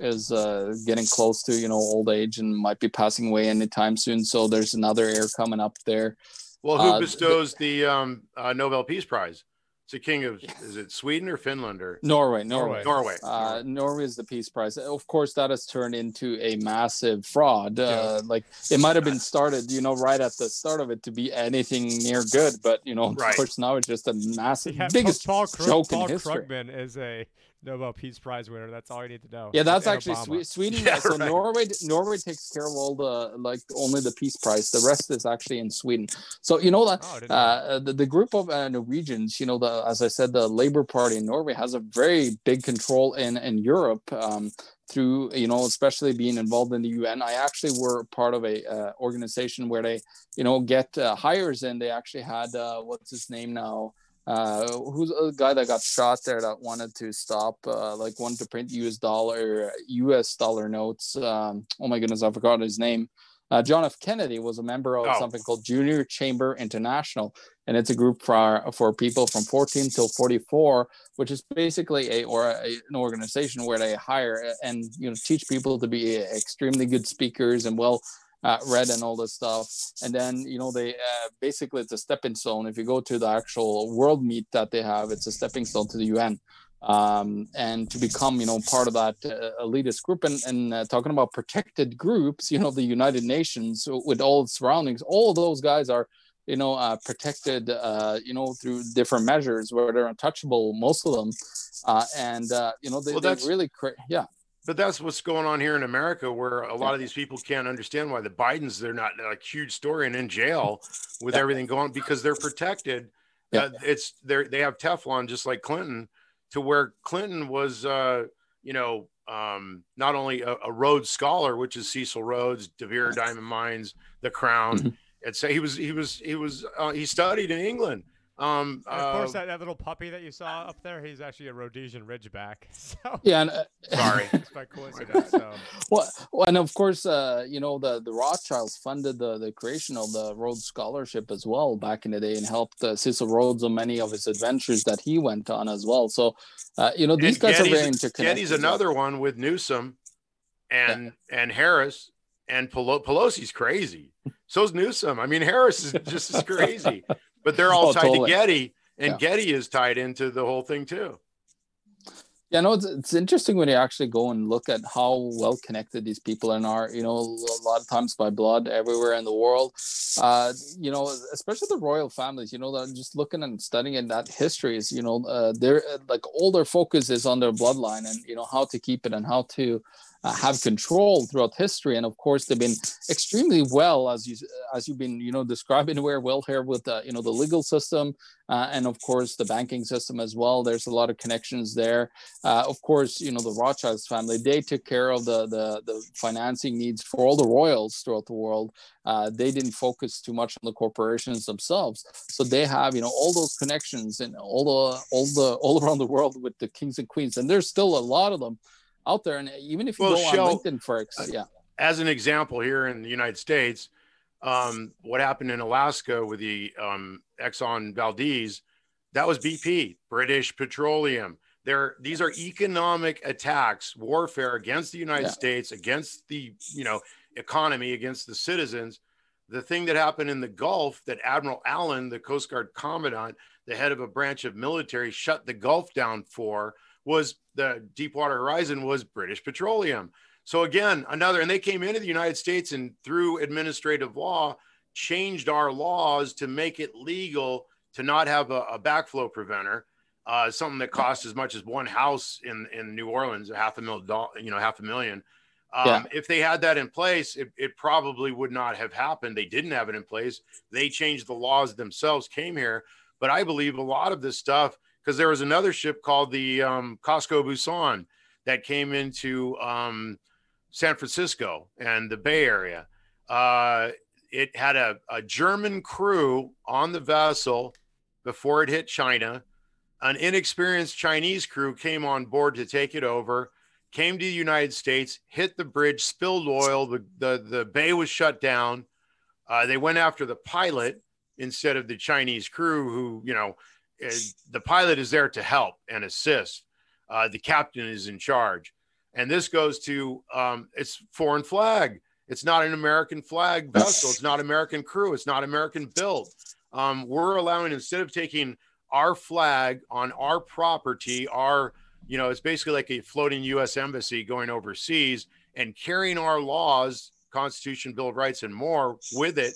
is uh, getting close to you know old age and might be passing away anytime soon. So there's another heir coming up there. Well, who Uh, the- bestows the um, uh, Nobel Peace Prize? It's a king of is it Sweden or Finland or Norway, Norway. Norway? Uh, Norway is the peace prize. Of course, that has turned into a massive fraud. Uh, Like it might have been started, you know, right at the start of it to be anything near good, but you know, Right. of course, now it's just a massive, Yeah, biggest Paul, Krug- joke Paul in history. Krugman is a Nobel Peace Prize winner. That's all you need to know. Yeah, that's And actually Obama. Sweden. Yeah, so right. Norway, Norway takes care of all the like only the peace prize. The rest is actually in Sweden. So you know that Oh, I didn't know. uh, the, the group of uh, Norwegians, you know, the as I said, the Labour Party in Norway has a very big control in in Europe um, through you know, especially being involved in the UN. I actually were part of a uh, organization where they you know get uh, hires, and they actually had uh, what's his name now. Uh, who's a guy that got shot there that wanted to stop, uh, like wanted to print U.S. dollar, U.S. dollar notes. Um, oh my goodness, I forgot his name. Uh, John F. Kennedy was a member of Oh. something called Junior Chamber International, and it's a group for for people from 14 till 44, which is basically a or a, an organization where they hire and you know teach people to be extremely good speakers and well uh, read and all this stuff. And then you know they uh, basically it's a stepping stone. If you go to the actual world meet that they have, it's a stepping stone to the UN. um, and to become you know part of that uh, elitist group and, and uh, talking about protected groups you know the united nations with all its surroundings all those guys are you know uh, protected uh, you know through different measures where they're untouchable most of them uh, and uh, you know they, well, they really cra- yeah but that's what's going on here in America, where a lot of these people can't understand why the Bidens they're not a huge story and in jail with yeah. everything going because they're protected. Yeah. Uh, it's they they have Teflon just like Clinton, to where Clinton was, uh, you know, um, not only a, a, Rhodes Scholar, which is Cecil Rhodes, De Beers Diamond Mines, The Crown. Mm-hmm. It's he was he was he was uh, he studied in England. Um, and of course, uh, that, that little puppy that you saw up there, he's actually a Rhodesian Ridgeback. So yeah, and, uh, sorry, it's by coincidence. So. well, well, and of course, uh, you know the the Rothschilds funded the the creation of the Rhodes Scholarship as well back in the day, and helped uh, Cecil Rhodes on many of his adventures that he went on as well. So, uh, you know, these and guys Getty's, are very interconnected. Getty's another one with Newsom and yeah. and Harris and Pelosi's crazy. So's Newsom. I mean, Harris is just as crazy but they're all oh, tied totally. to Getty, and yeah. Getty is tied into the whole thing too. Yeah, no, it's, it's interesting when you actually go and look at how well connected these people are. You know, a lot of times by blood everywhere in the world. Uh, you know, especially the royal families. You know, just looking and studying in that history is, you know, uh, they're like all their focus is on their bloodline and you know how to keep it and how to uh, have control throughout history. And of course they've been extremely well as you as you've been you know describing where well here with uh, you know the legal system uh, and of course the banking system as well. There's a lot of connections there. Uh, of course you know the rothschilds family they took care of the the, the financing needs for all the royals throughout the world. Uh, they didn't focus too much on the corporations themselves. So they have you know all those connections and all the all the all around the world with the kings and queens. And there's still a lot of them out there. And even if you well, go on LinkedIn for uh, yeah. As an example, here in the United States, um, what happened in Alaska with the um, Exxon Valdez, that was BP, British Petroleum. There, these are economic attacks, warfare against the United yeah. States, against the you know economy, against the citizens. The thing that happened in the Gulf that Admiral Allen, the Coast Guard commandant, the head of a branch of military, shut the Gulf down for was the Deepwater Horizon was British Petroleum. So again, another, and they came into the United States and through administrative law changed our laws to make it legal to not have a, a backflow preventer, uh, something that costs as much as one house in in New Orleans, a half a million, you know, half a million. Um, yeah. If they had that in place, it, it probably would not have happened. They didn't have it in place. They changed the laws themselves, came here. But I believe a lot of this stuff because there was another ship called the um, Cosco Busan that came into um, San Francisco and the Bay Area. Uh, it had a, a German crew on the vessel before it hit China. An inexperienced Chinese crew came on board to take it over, came to the United States, hit the bridge, spilled oil. The, the, the bay was shut down. Uh, they went after the pilot instead of the Chinese crew, who, you know, the pilot is there to help and assist. Uh, the captain is in charge, and this goes to um, it's foreign flag. It's not an American flag vessel. It's not American crew. It's not American built. Um, we're allowing instead of taking our flag on our property, our you know, it's basically like a floating U.S. embassy going overseas and carrying our laws, Constitution, Bill of Rights, and more with it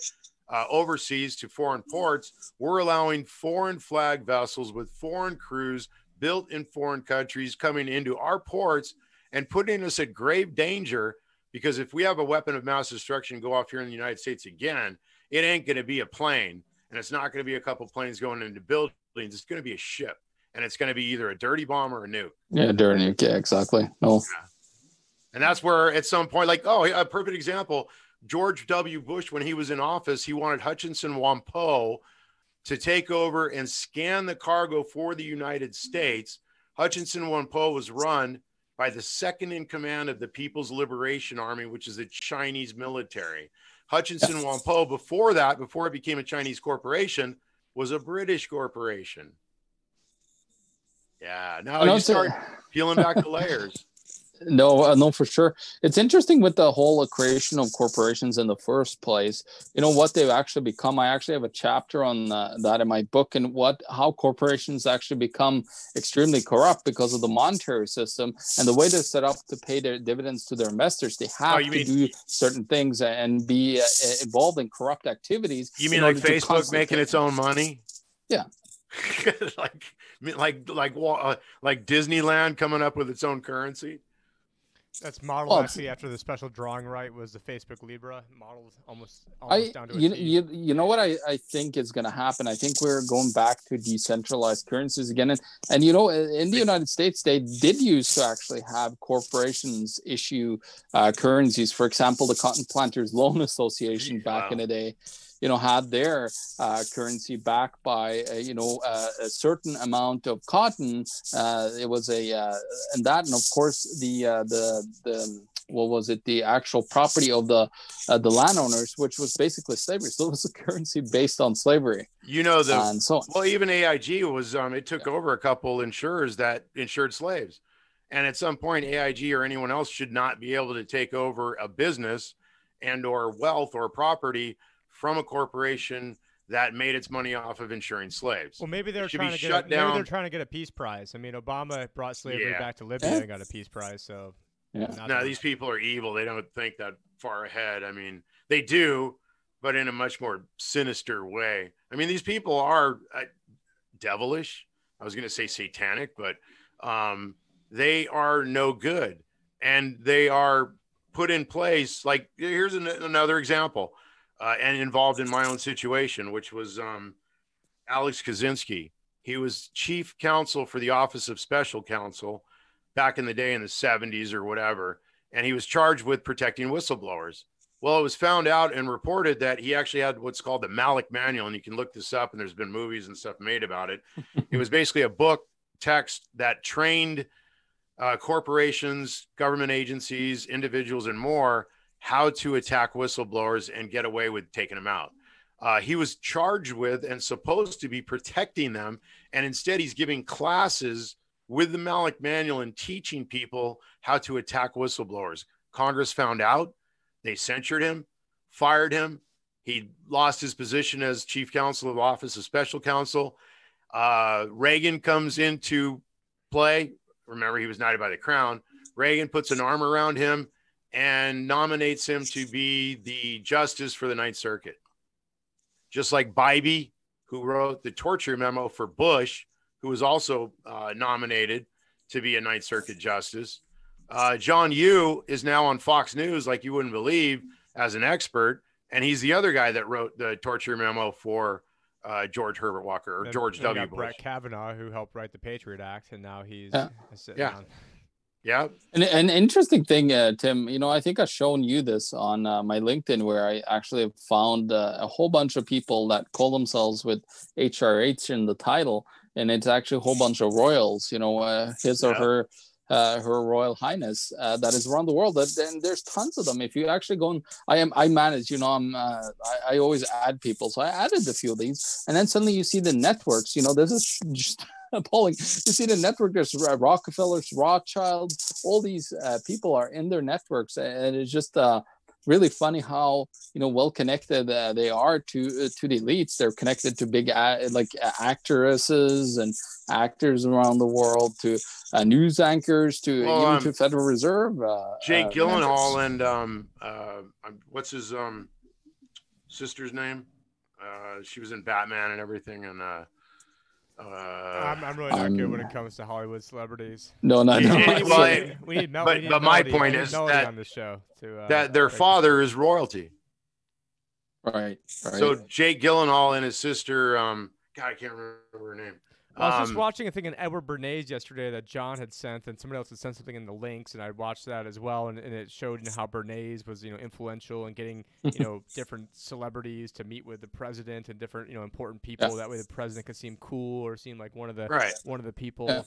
uh, overseas to foreign ports, we're allowing foreign flag vessels with foreign crews built in foreign countries coming into our ports and putting us at grave danger. Because if we have a weapon of mass destruction go off here in the United States again, it ain't going to be a plane and it's not going to be a couple planes going into buildings. It's going to be a ship and it's going to be either a dirty bomb or a nuke. Yeah, dirty nuke. Yeah, exactly. No. Yeah. And that's where at some point, like, oh, a perfect example. George W. Bush, when he was in office, he wanted Hutchinson Whampoa to take over and scan the cargo for the United States. Hutchinson Whampoa was run by the second in command of the People's Liberation Army, which is the Chinese military. Hutchinson Whampoa, before that, before it became a Chinese corporation, was a British corporation. Yeah, now you start peeling back the layers. No, uh, no, for sure. It's interesting with the whole creation of corporations in the first place. You know what they've actually become. I actually have a chapter on uh, that in my book, and what how corporations actually become extremely corrupt because of the monetary system and the way they're set up to pay their dividends to their investors. They have oh, to mean, do certain things and be uh, involved in corrupt activities. You mean like Facebook making its own money? Yeah. like like like uh, like Disneyland coming up with its own currency. That's modeled oh, actually after the special drawing right was the Facebook Libra modeled almost, almost I, down to you, you, you know what I, I think is going to happen? I think we're going back to decentralized currencies again. And, and you know, in the United States, they did use to actually have corporations issue uh, currencies. For example, the Cotton Planters Loan Association back wow. in the day you know had their uh, currency backed by uh, you know uh, a certain amount of cotton. Uh, it was a uh, and that and of course the uh, the the what was it the actual property of the uh, the landowners which was basically slavery so it was a currency based on slavery you know the and so well even aig was um it took yeah. over a couple insurers that insured slaves and at some point aig or anyone else should not be able to take over a business and or wealth or property from a corporation that made its money off of insuring slaves. Well, maybe they're trying to get a, maybe they're trying to get a peace prize. I mean, Obama brought slavery yeah. back to Libya yeah. and got a peace prize. So, yeah. no, these people are evil. They don't think that far ahead. I mean, they do, but in a much more sinister way. I mean, these people are uh, devilish. I was going to say satanic, but um, they are no good, and they are put in place. Like here's an, another example uh, and involved in my own situation, which was um, Alex Kozinski. He was chief counsel for the Office of Special Counsel back in the day in the 70s or whatever. And he was charged with protecting whistleblowers. Well, it was found out and reported that he actually had what's called the Malek Manual. And you can look this up, and there's been movies and stuff made about it. it was basically a book text that trained uh, corporations, government agencies, individuals, and more how to attack whistleblowers and get away with taking them out. Uh, he was charged with and supposed to be protecting them. And instead, he's giving classes with the Malek Manual and teaching people how to attack whistleblowers. Congress found out, they censured him, fired him. He lost his position as chief counsel of Office of Special Counsel. Uh, Reagan comes into play. Remember, he was knighted by the crown. Reagan puts an arm around him and nominates him to be the justice for the Ninth Circuit. Just like Bybee, who wrote the torture memo for Bush, who was also uh, nominated to be a Ninth Circuit justice. Uh, John Yoo is now on Fox News, like you wouldn't believe, as an expert. And he's the other guy that wrote the torture memo for uh, George Herbert Walker or and, George and W. Bush. Brett Kavanaugh, who helped write the Patriot Act, and now he's yeah. yeah. Yeah. And an interesting thing, uh, Tim, you know, I think I've shown you this on uh, my LinkedIn where I actually found uh, a whole bunch of people that call themselves with HRH in the title. And it's actually a whole bunch of royals, you know, uh, his yeah. or her. Uh, her Royal Highness uh, that is around the world. That and there's tons of them. If you actually go and I am I manage, you know, I'm uh, I, I always add people, so I added a few of these, and then suddenly you see the networks. You know, this is just appalling. You see the network, there's Rockefellers, Rothschilds, all these uh, people are in their networks. And it's just uh, really funny how, you know, well connected uh, they are to uh, to the elites. They're connected to big like actresses and actors around the world, to uh, news anchors, to well, even um, to Federal Reserve. Uh, Jake Gyllenhaal and um, what's his um, sister's name? she was in Batman and everything, and uh, I'm, I'm, really not um, good when it comes to Hollywood celebrities. No, no, no. well, we need Mel- but, but my point is that on the show to, uh, that their father is royalty. Right, right. So Jake Gyllenhaal and his sister, um, God, I can't remember her name. Well, I was just um, watching a thing in Edward Bernays yesterday that John had sent, and somebody else had sent something in the links, and I watched that as well, and, and it showed you know, how Bernays was you know influential in getting you know different celebrities to meet with the president and different you know important people. Yeah. That way, the president could seem cool or seem like one of the right. one of the people. Yeah.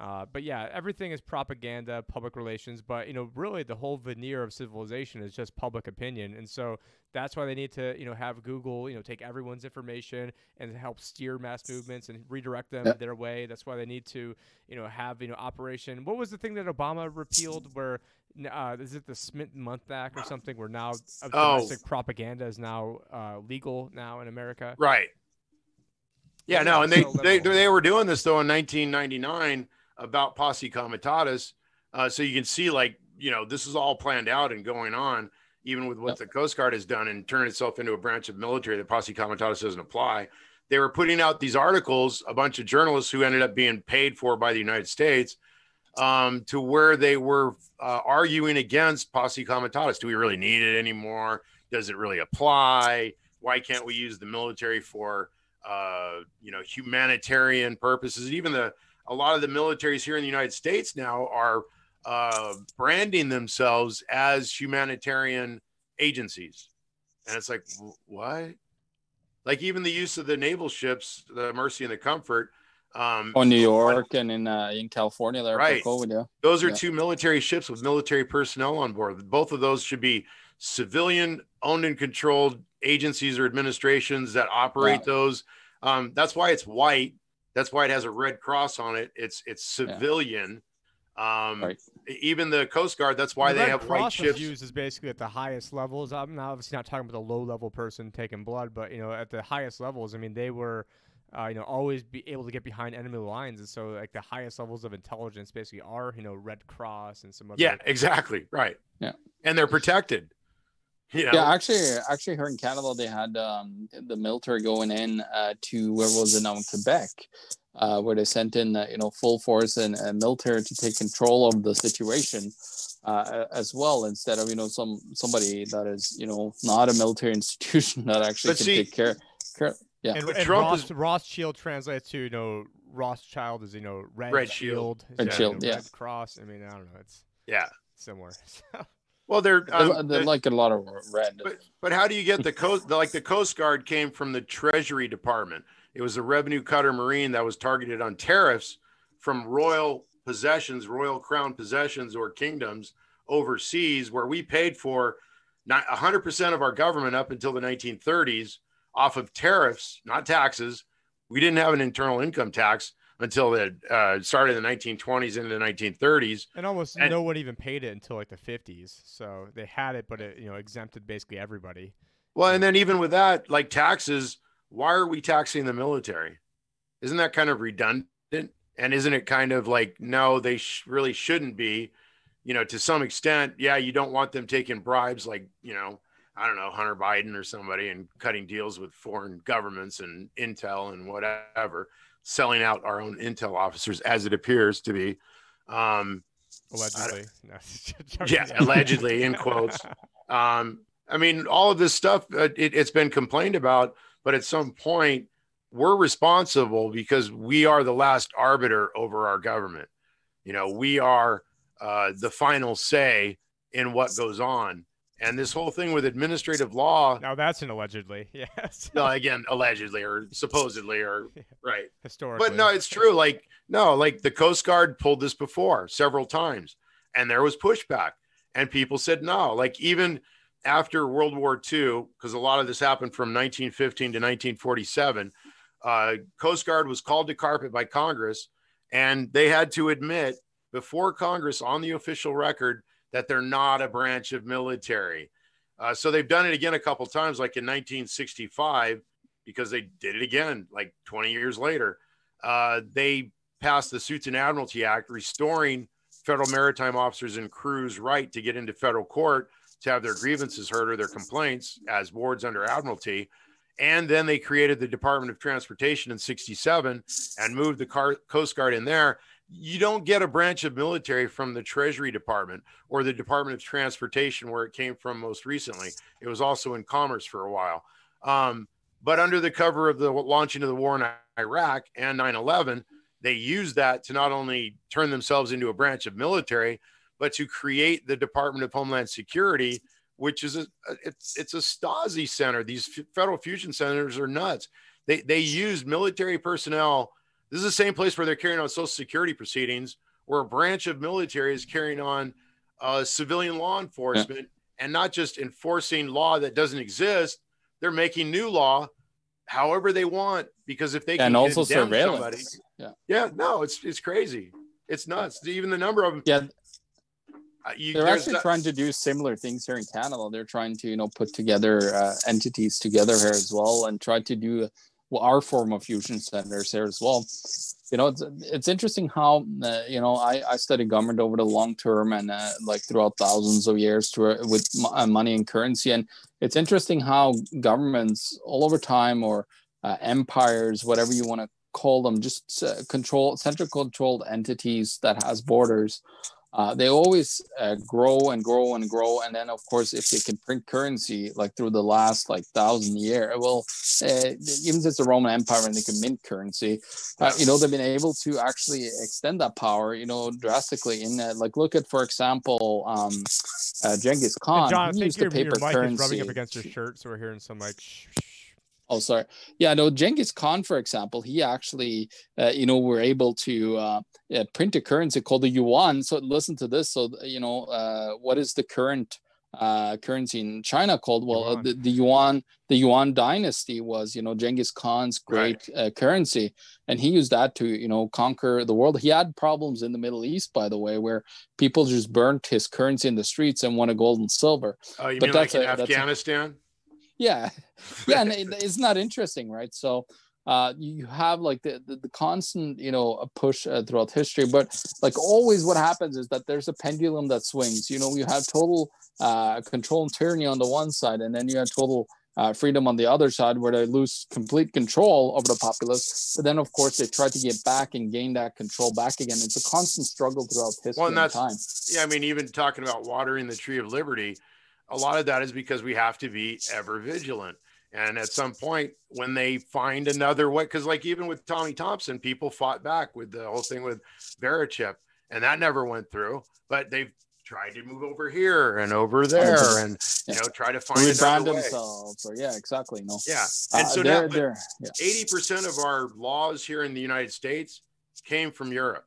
Uh, but yeah, everything is propaganda, public relations. But you know, really, the whole veneer of civilization is just public opinion, and so that's why they need to you know have Google you know take everyone's information and help steer mass movements and redirect them Yep. their way. That's why they need to you know have you know Operation. What was the thing that Obama repealed? Where uh, is it the Smith-Mundt Act or something? Where now Oh. domestic propaganda is now uh, legal now in America. Right. Yeah, no, and they, they they were doing this though in 1999 about posse comitatus, uh, so you can see like you know this is all planned out and going on, even with what Yep. the Coast Guard has done and turned itself into a branch of military that posse comitatus doesn't apply. They were putting out these articles, a bunch of journalists who ended up being paid for by the United States, um, to where they were uh, arguing against posse comitatus. Do we really need it anymore? Does it really apply? Why can't we use the military for uh, you know humanitarian purposes? Even the a lot of the militaries here in the United States now are uh, branding themselves as humanitarian agencies, and it's like wh- what? Like even the use of the naval ships, the Mercy and the Comfort. Um, Oh, New York and in uh, in California there Right. for COVID, yeah. those are Yeah. two military ships with military personnel on board. Both of those should be civilian owned and controlled agencies or administrations that operate Yeah. those. Um, that's why it's white. That's why it has a red cross on it. It's it's Yeah. civilian. Um, Right. Even the Coast Guard. That's why The they Red have white Cross was ships. used is basically at the highest levels. I'm not obviously not talking about the low level person taking blood, but you know at the highest levels, I mean they were, uh, you know, always be able to get behind enemy lines, and so like the highest levels of intelligence basically are you know Red Cross and some other. Yeah, exactly. Right. Yeah. And they're protected. You know? Yeah, actually, actually, here in Canada, they had um, the military going in uh, to where was it now in Quebec, uh, where they sent in uh, you know full force and uh, military to take control of the situation uh, as well, instead of you know some somebody that is you know not a military institution that actually But can see- take care. care yeah, And, and Trump Ross, is- Rothschild translates to you know Rothschild is you know Red, Red Shield. Shield, Red you know, Shield, yeah. Red Cross. I mean I don't know, it's yeah. similar. Well, they're, they, um, they like a lot of red. But but how do you get the coast? Like the Coast Guard came from the Treasury Department. It was a revenue cutter marine that was targeted on tariffs from royal possessions, royal crown possessions or kingdoms overseas, where we paid for not 100% of our government up until the 1930s off of tariffs, not taxes. We didn't have an internal income tax until it uh, started in the 1920s into the 1930s. And almost And- no one even paid it until like the 50s. So they had it, but it you know exempted basically everybody. Well, and then even with that, like taxes, why are we taxing the military? Isn't that kind of redundant? And isn't it kind of like, no, they sh- really shouldn't be, you know, to some extent. Yeah, you don't want them taking bribes like, you know, I don't know, Hunter Biden or somebody and cutting deals with foreign governments and intel and whatever, selling out our own intel officers as it appears to be. Um, Allegedly. No, Yeah, allegedly, in quotes. Um, I mean, all of this stuff, uh, it, it's been complained about, but at some point, we're responsible because we are the last arbiter over our government. You know, we are uh, the final say in what goes on. And this whole thing with administrative law, Now that's an allegedly. Yes. no, again, allegedly or supposedly, or right. Historically. But no, it's true. Like, no, like the Coast Guard pulled this before several times, and there was pushback, and people said no. Like, even after World War II, because a lot of this happened from 1915 to 1947, uh, Coast Guard was called to carpet by Congress, and they had to admit before Congress on the official record that they're not a branch of military. Uh, so they've done it again a couple times, like in 1965, because they did it again like 20 years later. Uh, they passed the Suits and Admiralty Act, restoring federal maritime officers and crews' right to get into federal court to have their grievances heard or their complaints as wards under Admiralty. And then they created the Department of Transportation in 67 and moved the Coast Guard in there. You don't get a branch of military from the Treasury Department or the Department of Transportation, where it came from most recently. It was also in Commerce for a while. Um, but under the cover of the launching of the war in Iraq and 9 11, they used that to not only turn themselves into a branch of military, but to create the Department of Homeland Security, which is a it's it's a Stasi center. These federal fusion centers are nuts. They they used military personnel This is the same place where they're carrying on social security proceedings, where a branch of military is carrying on uh, civilian law enforcement yeah. and not just enforcing law that doesn't exist. They're making new law however they want because if they can and also surveillance. Somebody, yeah, yeah, no, it's it's crazy. It's nuts. Even the number of them. Yeah. Uh, you, they're actually that, trying to do similar things here in Canada. They're trying to, you know, put together uh, entities together here as well, and try to do well, our form of fusion centers here as well. You know, it's, it's interesting how uh, you know I, I studied government over the long term and uh, like throughout thousands of years to, with uh, money and currency, and it's interesting how governments all over time or uh, empires, whatever you want to call them, just uh, control central controlled entities that has borders. Uh, they always uh, grow and grow and grow, and then of course, if they can print currency like through the last like thousand year, well, uh, even since the Roman Empire and they can mint currency, uh, you know, they've been able to actually extend that power, you know, drastically. In that, like, look at for example, um, uh, Genghis Khan. And John, I think your, your mic currency. is rubbing up against your shirt, so we're hearing some like. Sh- Oh, sorry. Yeah, no, Genghis Khan, for example, he actually, uh, you know, were able to uh, yeah, print a currency called the yuan. So listen to this. So, you know, uh, what is the current uh, currency in China called? Well, uh, the, the, yuan, the yuan dynasty was, you know, Genghis Khan's great right. uh, currency, and he used that to, you know, conquer the world. He had problems in the Middle East, by the way, where people just burnt his currency in the streets and wanted gold and silver. Oh, you but mean that's like in a, Afghanistan? Yeah. Yeah and it's not interesting right? So uh, you have like the, the, the constant you know push uh, throughout history but like always what happens is that there's a pendulum that swings. You know you have total uh, control and tyranny on the one side and then you have total uh, freedom on the other side where they lose complete control over the populace. But then of course they try to get back and gain that control back again. It's a constant struggle throughout history well, and, that's, and time. Yeah i mean even talking about watering the tree of liberty a lot of that is because we have to be ever vigilant. And at some point, when they find another way, because like even with Tommy Thompson, people fought back with the whole thing with Verichip, and that never went through. But they've tried to move over here and over there, and you know, try to find rebrand themselves. Or yeah, exactly. No. Yeah, and uh, so now eighty percent of our laws here in the United States came from Europe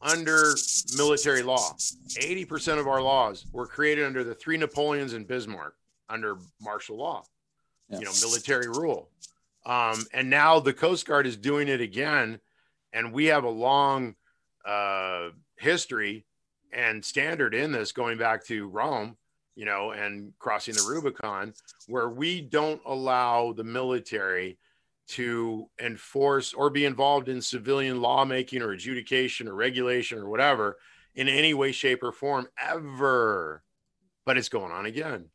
under military law. 80% of our laws were created under the three Napoleons and Bismarck under martial law, you know, military rule. Um, and now the Coast Guard is doing it again. And we have a long uh, history and standard in this going back to Rome, you know, and crossing the Rubicon, where we don't allow the military to enforce or be involved in civilian lawmaking or adjudication or regulation or whatever in any way, shape, or form ever. But it's going on again.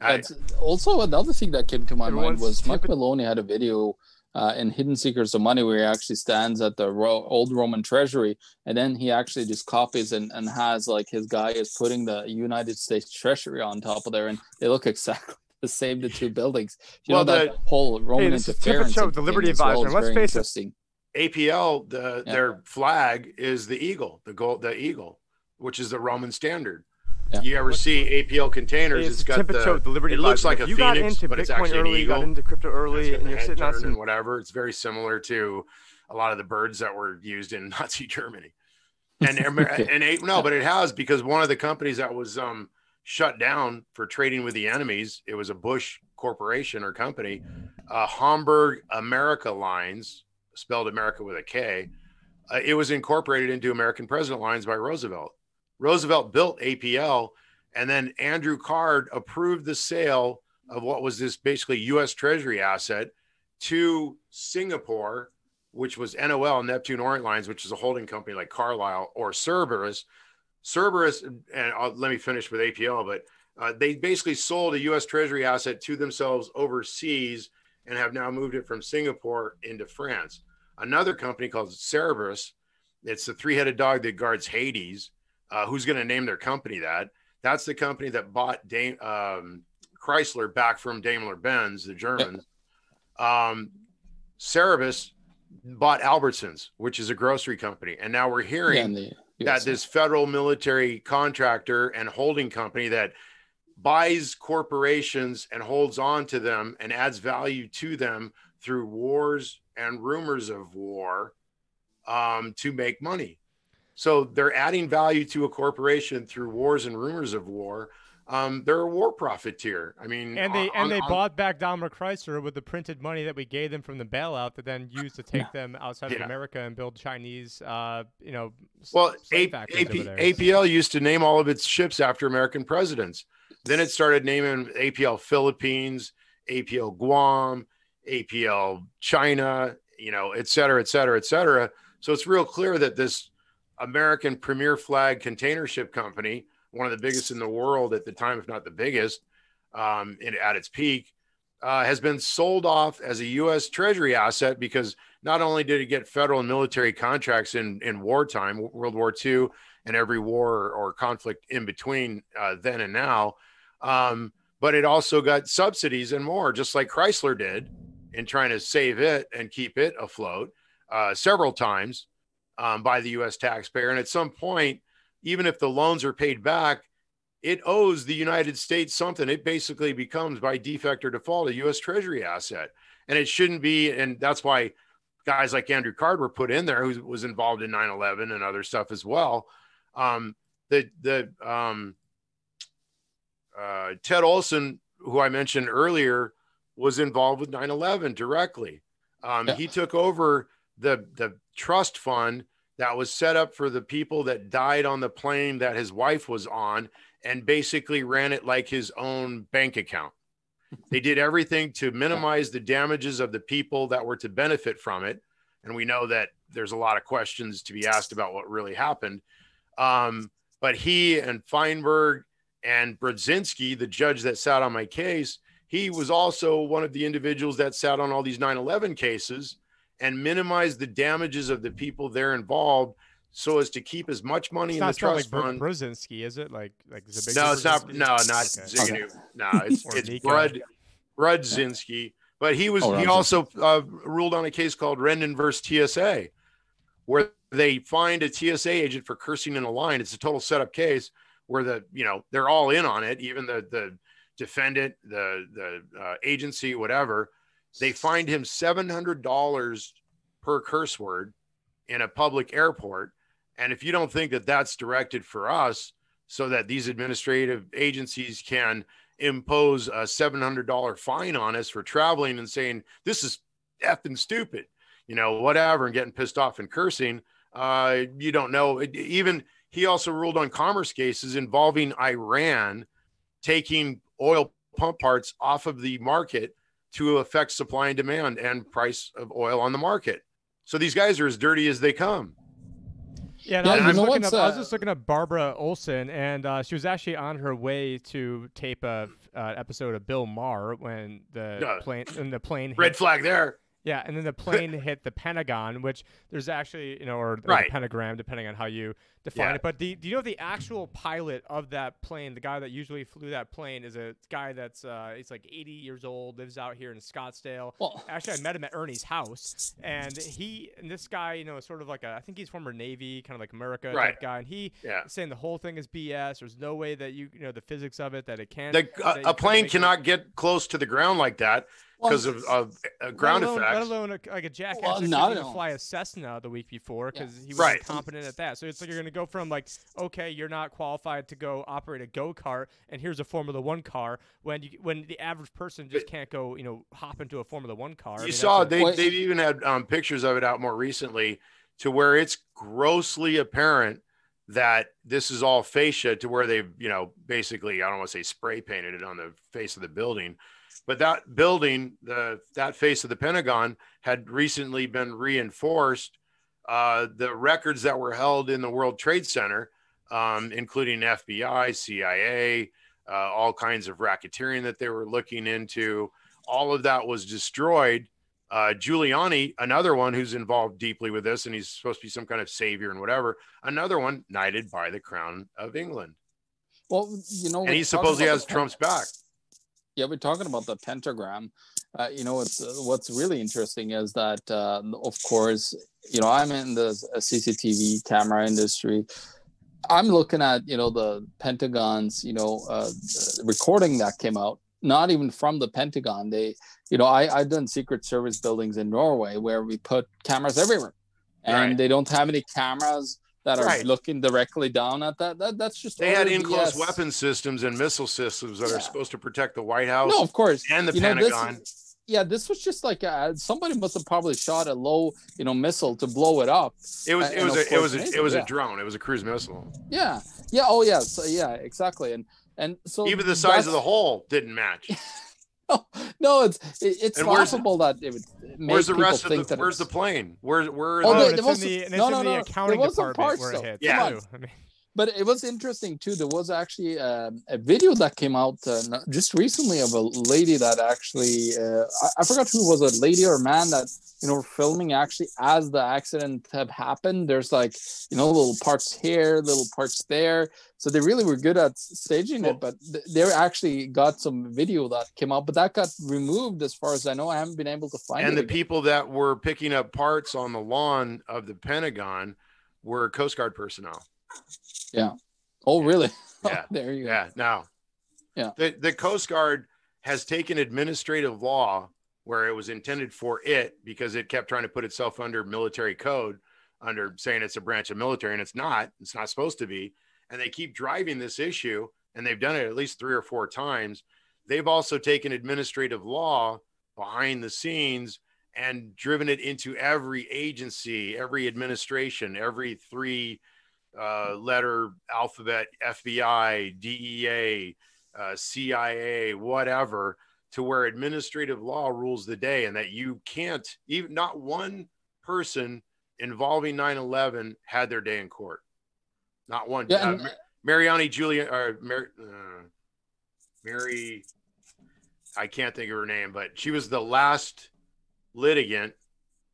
That's I, also another thing that came to my mind was Mike Maloney had a video uh, in Hidden Secrets of Money where he actually stands at the Ro- old Roman treasury and then he actually just copies and, and has like his guy is putting the United States treasury on top of there and they look exactly the same the two buildings. You well, know that whole Roman hey, interference. Show, the Liberty Advisor. Well Let's face it. APL, the yeah. their flag is the eagle, the gold, the eagle, which is the Roman standard. Yeah. You ever see APL containers? It's, it's got the, the Liberty. It looks like a you phoenix, but Bitcoin it's actually early, an eagle. You got into crypto early, and you're sitting on some whatever. It's very similar to a lot of the birds that were used in Nazi Germany. And and no, but it has because one of the companies that was um shut down for trading with the enemies. It was a Bush corporation or company, uh, Hamburg America Lines, spelled America with a K. Uh, it was incorporated into American President Lines by Roosevelt. Roosevelt built APL, and then Andrew Card approved the sale of what was this basically U.S. Treasury asset to Singapore, which was NOL Neptune Orient Lines, which is a holding company like Carlyle or Cerberus, Cerberus, and I'll, let me finish with APL, but uh, they basically sold a U.S. Treasury asset to themselves overseas and have now moved it from Singapore into France. Another company called Cerberus, it's the three-headed dog that guards Hades. Uh, who's going to name their company that? That's the company that bought Dame, um, Chrysler back from Daimler Benz, the Germans. Um, Cerberus bought Albertsons, which is a grocery company, and now we're hearing. Yeah, that this federal military contractor and holding company that buys corporations and holds on to them and adds value to them through wars and rumors of war um, to make money. So they're adding value to a corporation through wars and rumors of war. Um, they're a war profiteer. I mean, and they on, and they on, bought back Daimler Chrysler with the printed money that we gave them from the bailout, that then used to take them outside Yeah. of America and build Chinese, uh, you know, Well, slave A- factories AP, over there. APL used to name all of its ships after American presidents. Then it started naming APL Philippines, APL Guam, APL China, you know, et cetera, et cetera, et cetera. So it's real clear that this American premier flag container ship company, one of the biggest in the world at the time, if not the biggest, um, in, at its peak, uh, has been sold off as a U.S. Treasury asset because not only did it get federal and military contracts in in wartime, World War II, and every war or conflict in between uh, then and now, um, but it also got subsidies and more, just like Chrysler did in trying to save it and keep it afloat uh, several times um, by the U.S. taxpayer. And at some point, even if the loans are paid back, it owes the United States something. It basically becomes, by defect or default, a U.S. Treasury asset, and it shouldn't be. And that's why guys like Andrew Card were put in there, who was involved in 9/11 and other stuff as well. Um, the the um, uh, Ted Olson, who I mentioned earlier, was involved with 9/11 directly. Um, Yeah. He took over the the trust fund that was set up for the people that died on the plane that his wife was on, and basically ran it like his own bank account. They did everything to minimize the damages of the people that were to benefit from it. And we know that there's a lot of questions to be asked about what really happened. Um, but he and Feinberg and Brudzinski, the judge that sat on my case, he was also one of the individuals that sat on all these 9 11 cases and minimize the damages of the people there involved so as to keep as much money It's in not the spelled trust like Br- fund. Brzezinski, is it? Like like Zabig No, it's not. No, not Okay. Ziganu. No, it's it's Mika. Brud Brudzinski. But he was Oh, he also uh, ruled on a case called Rendon versus TSA, where they find a TSA agent for cursing in a line. It's a total setup case where the you know they're all in on it, even the the defendant, the the uh, agency, whatever. They fined him seven hundred dollars per curse word in a public airport. And if you don't think that that's directed for us, so that these administrative agencies can impose a $700 fine on us for traveling and saying this is effing stupid, you know, whatever, and getting pissed off and cursing. Uh, you don't know. Even he also ruled on commerce cases involving Iran taking oil pump parts off of the market to affect supply and demand and price of oil on the market. So these guys are as dirty as they come. Yeah, and Yeah, I was, you just looking what's, up, I was uh, just looking up Barbara Olson, and uh, she was actually on her way to tape a uh, episode of Bill Maher when the Yeah. plane and the plane Red hit, flag there. Yeah, and then the plane hit the Pentagon, which there's actually you know or, or Right. the pentagram depending on how you define Yeah. it. But the, do you know the actual pilot of that plane, the guy that usually flew that plane, is a guy that's uh, he's like 80 years old, lives out here in Scottsdale. Well, Actually, I met him at Ernie's house, and he and this guy, you know, is sort of like a I think he's former Navy, kind of like America Right. type guy, and he Yeah. saying the whole thing is BS. There's no way that you you know the physics of it that it can't. The, that a, plane make it- cannot get close to the ground like that because of, of uh, ground let alone, effects. Let alone a, like a jackass Well, that couldn't not even fly a Cessna the week before Yeah. because he was Right. incompetent at that. So it's like you're gonna go from like, okay, you're not qualified to go operate a go kart, and here's a Formula One car when you when the average person just can't go, you know, hop into a Formula One car. I you mean, saw they, Well, they've even had um, pictures of it out more recently to where it's grossly apparent that this is all fascia to where they've you know basically i don't want to say spray painted it on the face of the building but that building the that face of the pentagon had recently been reinforced uh, the records that were held in the world trade center um, including fbi cia uh, all kinds of racketeering that they were looking into all of that was destroyed uh, Giuliani, another one who's involved deeply with this, and he's supposed to be some kind of savior and whatever. Another one knighted by the crown of England, well, you know, and he supposedly has Trump's back. Yeah, we're talking about the pentagram. Uh, you know, what's uh, what's really interesting is that, uh, of course, you know, I'm in the CCTV camera industry. I'm looking at you know the Pentagon's you know uh, recording that came out. Not even from the Pentagon. They, you know, I I've done Secret Service buildings in Norway where we put cameras everywhere, and Right. they don't have any cameras that are Right. looking directly down at that. That that's just They had utter in close weapon systems and missile systems that Yeah. are supposed to protect the White House No, of course. and the You know, this- Pentagon. yeah, this was just like uh somebody must have probably shot a low, you know, missile to blow it up. it was it was a, it was a, it was yeah. a drone. It was a cruise missile. Yeah, yeah, oh yeah, so yeah, exactly, and and so Even the size of the hole didn't match. no, it's it, it's And laughable that it would make Where's the people rest of think the that Where's the plane? Where where? Oh, there- and it's in the, and no, it's no, in no, the there accounting was some department parts, where it though. hits. Yeah. too. I mean, But it was interesting too. There was actually um, a video that came out uh, just recently of a lady that actually uh, I, I forgot who was a lady or man that you know were filming actually as the accident had happened. There's like you know little parts here, little parts there. So they really were good at staging it. But th- they actually got some video that came out, but that got removed as far as I know. I haven't been able to find it. and the again. people that were picking up parts on the lawn of the Pentagon were Coast Guard personnel. Oh really? Oh, yeah. there you go. Yeah. Now, Yeah. The the Coast Guard has taken administrative law where it was intended for it because it kept trying to put itself under military code, under saying it's a branch of military, and it's not. It's not supposed to be. And they keep driving this issue, and they've done it at least three or four times. They've also taken administrative law behind the scenes and driven it into every agency, every administration, every three uh, letter alphabet FBI, DEA, uh, CIA, whatever, to where administrative law rules the day, and that you can't even not one person involving 9/11 had their day in court. Not one. Yeah, uh, and- Mar- Mariani Julia or Mary, uh, Mary, I can't think of her name, but she was the last litigant,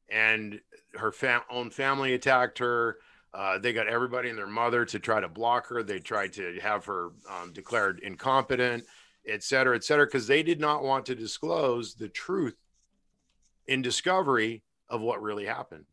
and her fam- own family attacked her. Uh, they got everybody and their mother to try to block her. They tried to have her um, declared incompetent, et cetera, et cetera, because they did not want to disclose the truth in discovery of what really happened.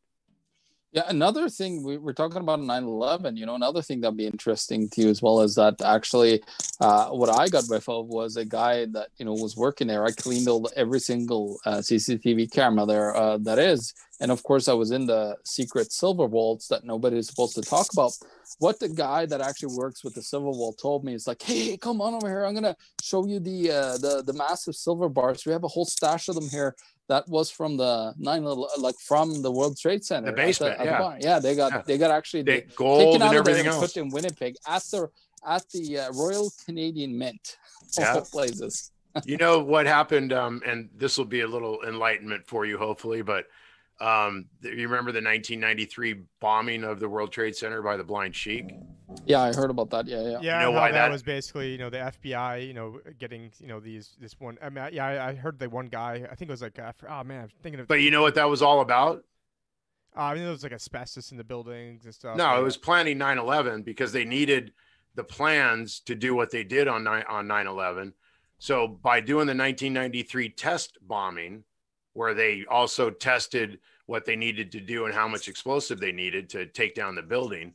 Yeah, another thing we, we're talking about 9/11. You know, another thing that'd be interesting to you as well is that actually, uh, what I got whiff of was a guy that you know was working there. I cleaned all every single uh, CCTV camera there uh, that is, and of course I was in the secret silver vaults that nobody is supposed to talk about. What the guy that actually works with the silver vault told me is like, "Hey, come on over here. I'm gonna show you the uh, the the massive silver bars. We have a whole stash of them here." That was from the nine, like from the World Trade Center, at basement, at yeah. bar. yeah, they got Yeah. they got actually They, they, gold taken and everything else. put in Winnipeg at the at the uh, Royal Canadian Mint. Yeah. places. you know what happened um, and this will be a little enlightenment for you hopefully but um, you remember the 1993 bombing of the world trade center by the blind sheik Yeah, I heard about that. Yeah, yeah. Yeah, know why that, that- was basically, you know, the FBI, you know, getting, you know, these this one. I mean, yeah, I, I heard the one guy. I think it was like, uh, fr- oh man, I'm thinking of. but you know what that was all about uh, I mean, there was like asbestos in the buildings and stuff. no like- it was planning 9-11 because they needed the plans to do what they did on 9 on 9-11 so by doing the 1993 test bombing where they also tested what they needed to do and how much explosive they needed to take down the building.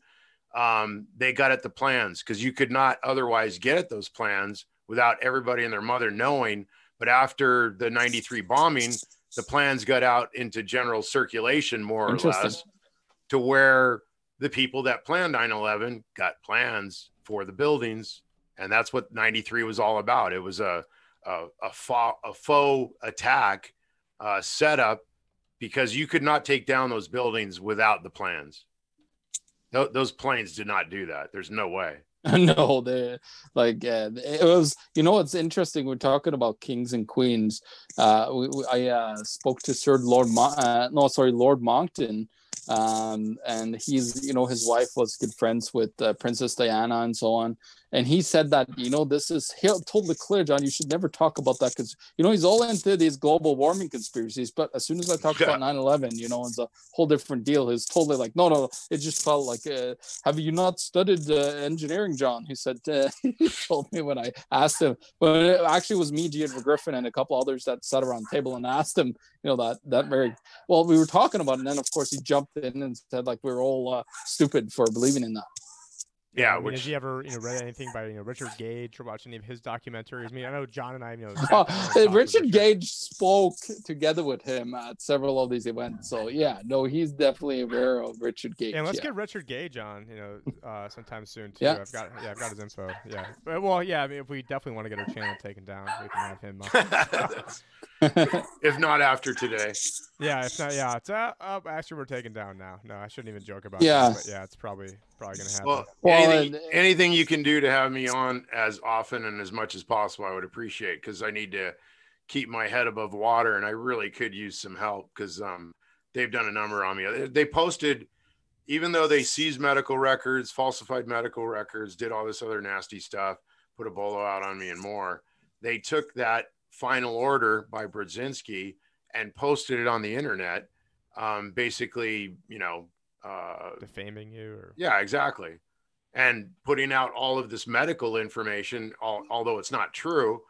Um, they got at the plans because you could not otherwise get at those plans without everybody and their mother knowing. But after the 93 bombing the plans got out into general circulation more or less to where the people that planned 9-11 got plans for the buildings. And that's what 93 was all about. It was a a, a, faux, a faux attack uh, setup because you could not take down those buildings without the plans Tho- those planes did not do that there's no way no, they like uh, it was. You know, it's interesting. We're talking about kings and queens. Uh, we, we, I uh, spoke to Sir Lord, Mon- uh, no, sorry, Lord Monckton, um, and he's, you know, his wife was good friends with uh, Princess Diana and so on. And he said that, you know, this is he totally clear, John. You should never talk about that because, you know, he's all into these global warming conspiracies. But as soon as I talk Yeah. about 9 11, you know, it's a whole different deal. He's totally like, no, no, it just felt like, uh, have you not studied uh, engineering, John? He said, uh, he told me when I asked him, but it actually was me, Gianna Griffin, and a couple others that sat around the table and asked him, you know, that, that very, well, we were talking about it. And then, of course, he jumped in and said, like, we are all uh, stupid for believing in that. Yeah, I mean, which has he ever you know read anything by you know Richard Gage or watched any of his documentaries? I mean, I know John and I you know. Oh, down and talked with Richard Gage spoke together with him at several of these events. So yeah, no, he's definitely aware of Richard Gage. And let's yeah. get Richard Gage on, you know, uh, sometime soon too. Yeah. I've got yeah, I've got his info. Yeah, but, well, yeah. I mean, if we definitely want to get our channel taken down, we can have him. on. if not after today. Yeah, it's not. Yeah, it's uh, uh, actually we're taken down now. No, I shouldn't even joke about. Yeah. that, but yeah, it's probably probably gonna happen. Well, Well, anything, and- anything you can do to have me on as often and as much as possible, I would appreciate because I need to keep my head above water and I really could use some help because um, they've done a number on me. They- They posted, even though they seized medical records, falsified medical records, did all this other nasty stuff, put a bolo out on me and more, they took that final order by Brudzinski and posted it on the internet. Um, basically, you know, uh, Defaming you or yeah, exactly. And putting out all of this medical information, al- although it's not true,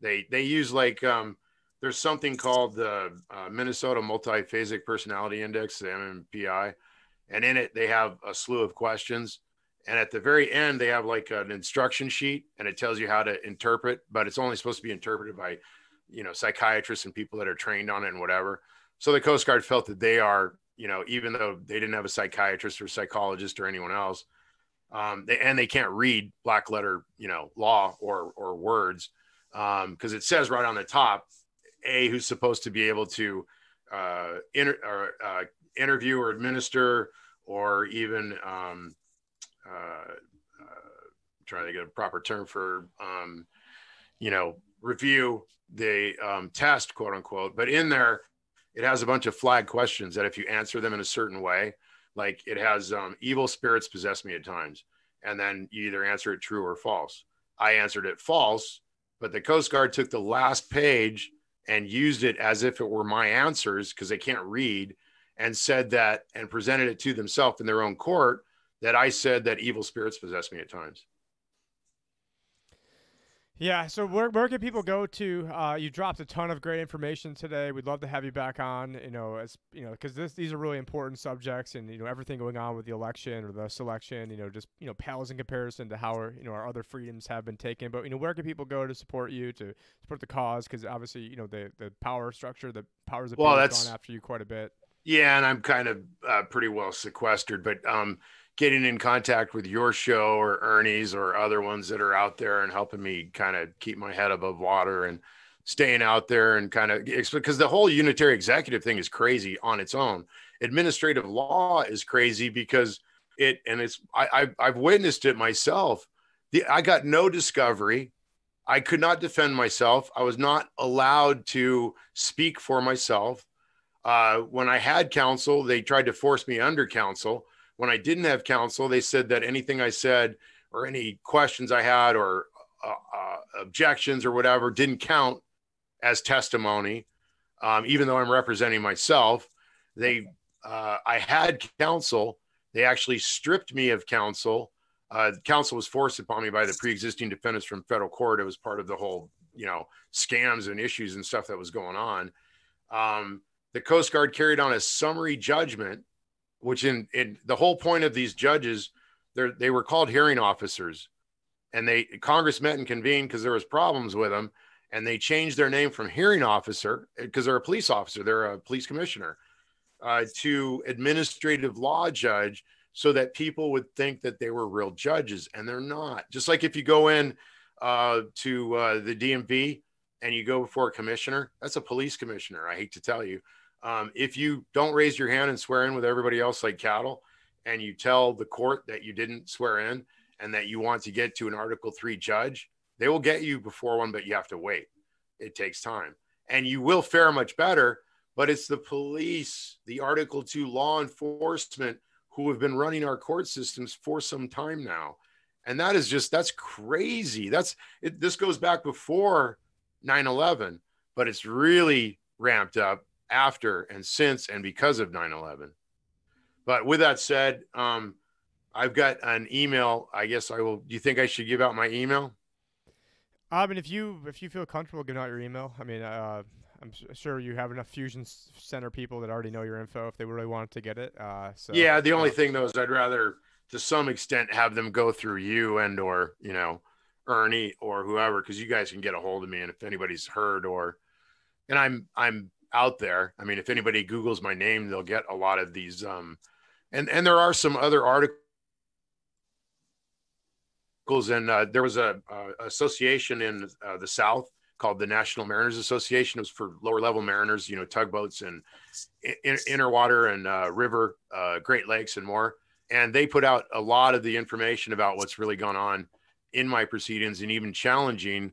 they they use like um, there's something called the uh, Minnesota Multiphasic Personality Index, the MMPI, and in it they have a slew of questions. And at the very end, they have like an instruction sheet, and it tells you how to interpret, but it's only supposed to be interpreted by, you know, psychiatrists and people that are trained on it and whatever. So the Coast Guard felt that they are, you know, even though they didn't have a psychiatrist or psychologist or anyone else, um, they, and they can't read black letter, you know, law or or words, because it says right on the top, a who's supposed to be able to uh, inter- or, uh, interview or administer or even um, uh, uh, trying to get a proper term for um, you know review the um, test quote unquote but in there it has a bunch of flag questions that if you answer them in a certain way like it has um, evil spirits possess me at times and then you either answer it true or false. I answered it false but the coast guard took the last page and used it as if it were my answers because they can't read and said that and presented it to themselves in their own court that i said that evil spirits possess me at times Yeah, so where, where can people go to? Uh, you dropped a ton of great information today. We'd love to have you back on. You know, as you know, because this these are really important subjects, and you know everything going on with the election or the selection. You know, just you know pales in comparison to how our you know our other freedoms have been taken. But you know, where can people go to support you to support the cause? Because obviously, you know, the the power structure, the powers of Well, well, that's- gone after you quite a bit. Yeah, and I'm kind of uh, pretty well sequestered, but um, getting in contact with your show or Ernie's or other ones that are out there and helping me kind of keep my head above water and staying out there and kind of because the whole unitary executive thing is crazy on its own. Administrative law is crazy because it and it's I, I I've witnessed it myself. The I got no discovery. I could not defend myself. I was not allowed to speak for myself. Uh, when I had counsel, they tried to force me under counsel. When I didn't have counsel, they said that anything I said or any questions I had or uh, uh, objections or whatever didn't count as testimony, um, even though I'm representing myself. They, uh, I had counsel. They actually stripped me of counsel. Uh, counsel was forced upon me by the pre-existing defendants from federal court. It was part of the whole, you know, scams and issues and stuff that was going on. Um, the Coast Guard carried on a summary judgment, which in, in the whole point of these judges, they were called hearing officers, and they Congress met and convened because there was problems with them, and they changed their name from hearing officer because they're a police officer, they're a police commissioner, uh, to administrative law judge, so that people would think that they were real judges, and they're not. Just like if you go in uh, to uh, the DMV and you go before a commissioner, that's a police commissioner. I hate to tell you. Um, if you don't raise your hand and swear in with everybody else like cattle, and you tell the court that you didn't swear in and that you want to get to an Article 3 judge, they will get you before one, but you have to wait. It takes time. And you will fare much better, but it's the police, the Article 2 law enforcement who have been running our court systems for some time now. And that is just, that's crazy. That's, it, this goes back before 9 11, but it's really ramped up after and since and because of 9 11. But with that said, um, I've got an email. I guess I will. Do you think I should give out my email? I mean, if you if you feel comfortable giving out your email, I mean, uh, I'm sure you have enough Fusion Center people that already know your info if they really wanted to get it. Uh, so yeah. The only uh, thing though is I'd rather to some extent have them go through you and or you know Ernie or whoever because you guys can get a hold of me and if anybody's heard or and I'm I'm out there. I mean, if anybody Google's my name, they'll get a lot of these. Um, and and there are some other articles. And uh, there was a, a association in uh, the South called the National Mariners Association. It was for lower level mariners, you know, tugboats and in, inner water and uh, river, uh, Great Lakes, and more. And they put out a lot of the information about what's really gone on in my proceedings and even challenging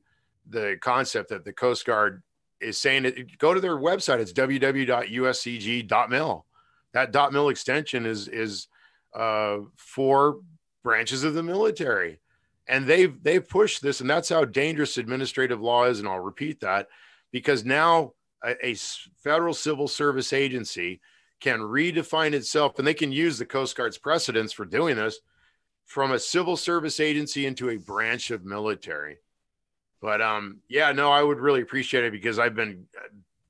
the concept that the Coast Guard is saying it. Go to their website. It's www.uscg.mil. That dot mil extension is is uh, for branches of the military, and they've they've pushed this, and that's how dangerous administrative law is. And I'll repeat that because now a, a federal civil service agency can redefine itself, and they can use the Coast Guard's precedents for doing this from a civil service agency into a branch of military. But um, yeah, no, I would really appreciate it because I've been uh,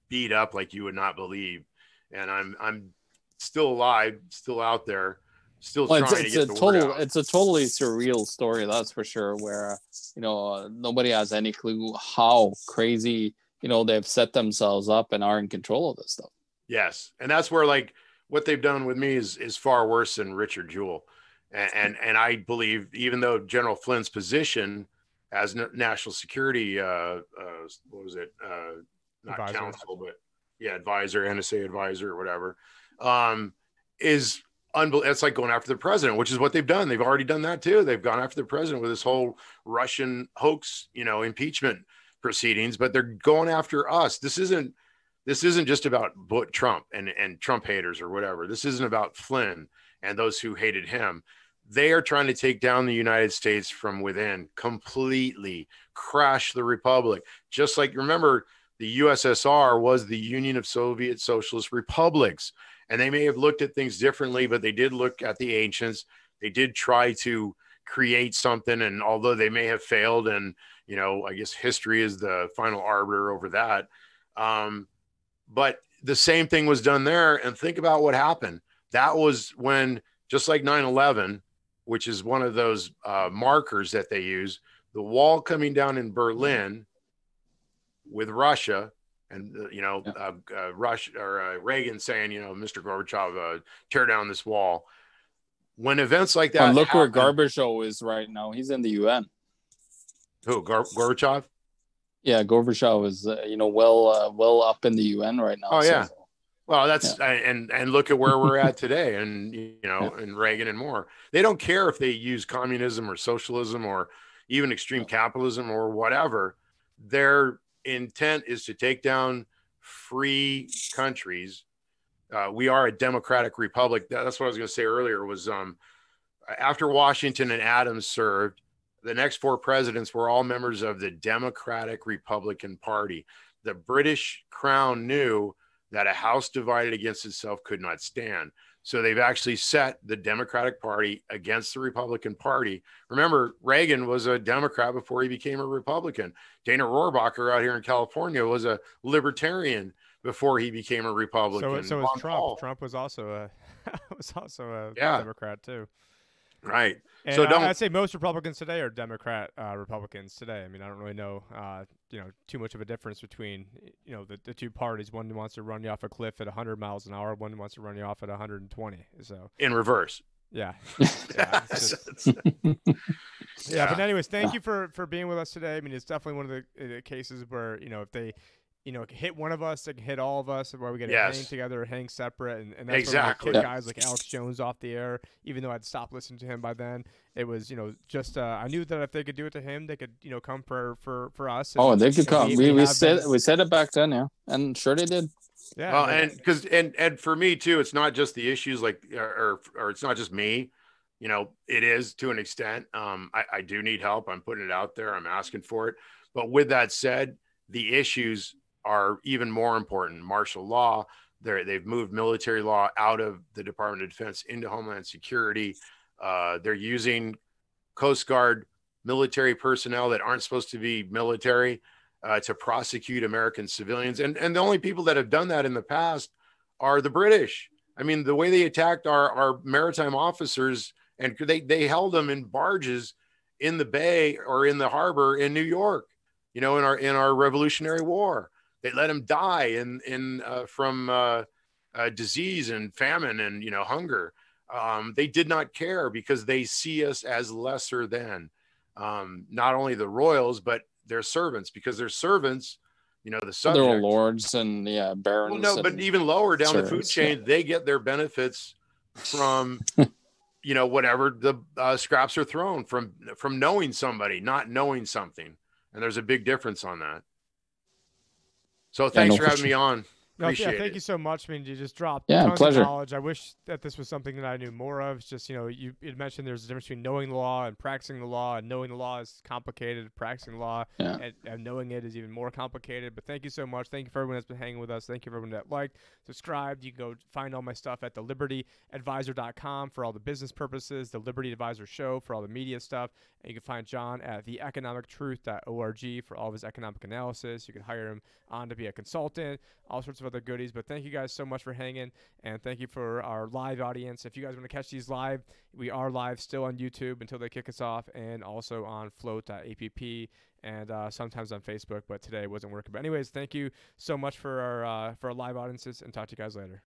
beat up like you would not believe, and I'm I'm still alive, still out there, still well, trying it's, to it's get a total it's a totally surreal story, that's for sure. Where you know uh, nobody has any clue how crazy you know they've set themselves up and are in control of this stuff. Yes, and that's where like what they've done with me is is far worse than Richard Jewell, and and, and I believe even though General Flynn's position as national security, uh, uh, what was it? Uh, not advisor. counsel, but yeah, advisor, NSA advisor, or whatever, um, is unbelievable. It's like going after the president, which is what they've done. They've already done that too. They've gone after the president with this whole Russian hoax, you know, impeachment proceedings, but they're going after us. This isn't this isn't just about Trump and, and Trump haters or whatever. This isn't about Flynn and those who hated him they are trying to take down the United States from within completely, crash the republic. Just like remember, the USSR was the Union of Soviet Socialist Republics. And they may have looked at things differently, but they did look at the ancients. They did try to create something. And although they may have failed, and, you know, I guess history is the final arbiter over that. Um, but the same thing was done there. And think about what happened. That was when, just like 9 11, which is one of those uh, markers that they use. The wall coming down in Berlin with Russia, and uh, you know, yeah. uh, uh, Russia or uh, Reagan saying, you know, Mr. Gorbachev, uh, tear down this wall. When events like that, look happen, where Gorbachev is right now. He's in the UN. Who Gor- Gorbachev? Yeah, Gorbachev is you know well well up in the UN right now. Oh so. yeah. Well, that's yeah. and and look at where we're at today, and you know, yeah. and Reagan and more. They don't care if they use communism or socialism or even extreme capitalism or whatever. Their intent is to take down free countries. Uh, we are a democratic republic. That's what I was going to say earlier. Was um, after Washington and Adams served, the next four presidents were all members of the Democratic Republican Party. The British Crown knew that a house divided against itself could not stand. So they've actually set the Democratic Party against the Republican Party. Remember, Reagan was a Democrat before he became a Republican. Dana Rohrabacher out here in California was a libertarian before he became a Republican. So, so was Trump. Paul. Trump was also a was also a yeah. Democrat too. Right. And so don't. I'd say most Republicans today are Democrat uh, Republicans today. I mean, I don't really know, uh, you know, too much of a difference between, you know, the, the two parties. One wants to run you off a cliff at 100 miles an hour. One wants to run you off at 120. So in reverse. Yeah. yeah, just, yeah, yeah. But anyways, thank you for for being with us today. I mean, it's definitely one of the, the cases where you know if they you know, hit one of us, it can hit all of us, where we get to yes. hang together, hang separate, and, and that's exactly. when kick guys like Alex Jones off the air. Even though I'd stopped listening to him by then, it was you know just uh, I knew that if they could do it to him, they could you know come for for for us. And, oh, they could come. We, we, we said been. we said it back then, yeah, and sure they did. Yeah. Well, and because and and for me too, it's not just the issues like or or it's not just me. You know, it is to an extent. Um, I, I do need help. I'm putting it out there. I'm asking for it. But with that said, the issues are even more important. Martial law, they they've moved military law out of the Department of Defense into Homeland Security. Uh, they're using Coast Guard military personnel that aren't supposed to be military uh, to prosecute American civilians. And, and the only people that have done that in the past are the British. I mean, the way they attacked our, our maritime officers and they they held them in barges in the bay or in the harbor in New York. You know, in our in our Revolutionary War, they let them die in in uh, from uh, uh, disease and famine and you know hunger. Um, they did not care because they see us as lesser than um, not only the royals but their servants because their servants you know the subjects. They're lords and yeah barons. Well, no, but even lower down the food chain, yeah. they get their benefits from you know whatever the uh, scraps are thrown from from knowing somebody, not knowing something, and there's a big difference on that. So thanks no, for having for me on. No, yeah, thank it. you so much. I mean, you just dropped yeah, tons pleasure. of knowledge. I wish that this was something that I knew more of. It's just, you know, you, you mentioned there's a difference between knowing the law and practicing the law, and knowing the law is complicated. Practicing the law yeah. and, and, knowing it is even more complicated. But thank you so much. Thank you for everyone that's been hanging with us. Thank you for everyone that liked, subscribed. You can go find all my stuff at thelibertyadvisor.com for all the business purposes, the Liberty Advisor Show for all the media stuff. And you can find John at theeconomictruth.org for all of his economic analysis. You can hire him on to be a consultant, all sorts of other goodies. But thank you guys so much for hanging, and thank you for our live audience. If you guys want to catch these live, we are live still on YouTube until they kick us off, and also on flote.app and uh, sometimes on Facebook. But today it wasn't working. But anyways, thank you so much for our uh, for our live audiences, and talk to you guys later.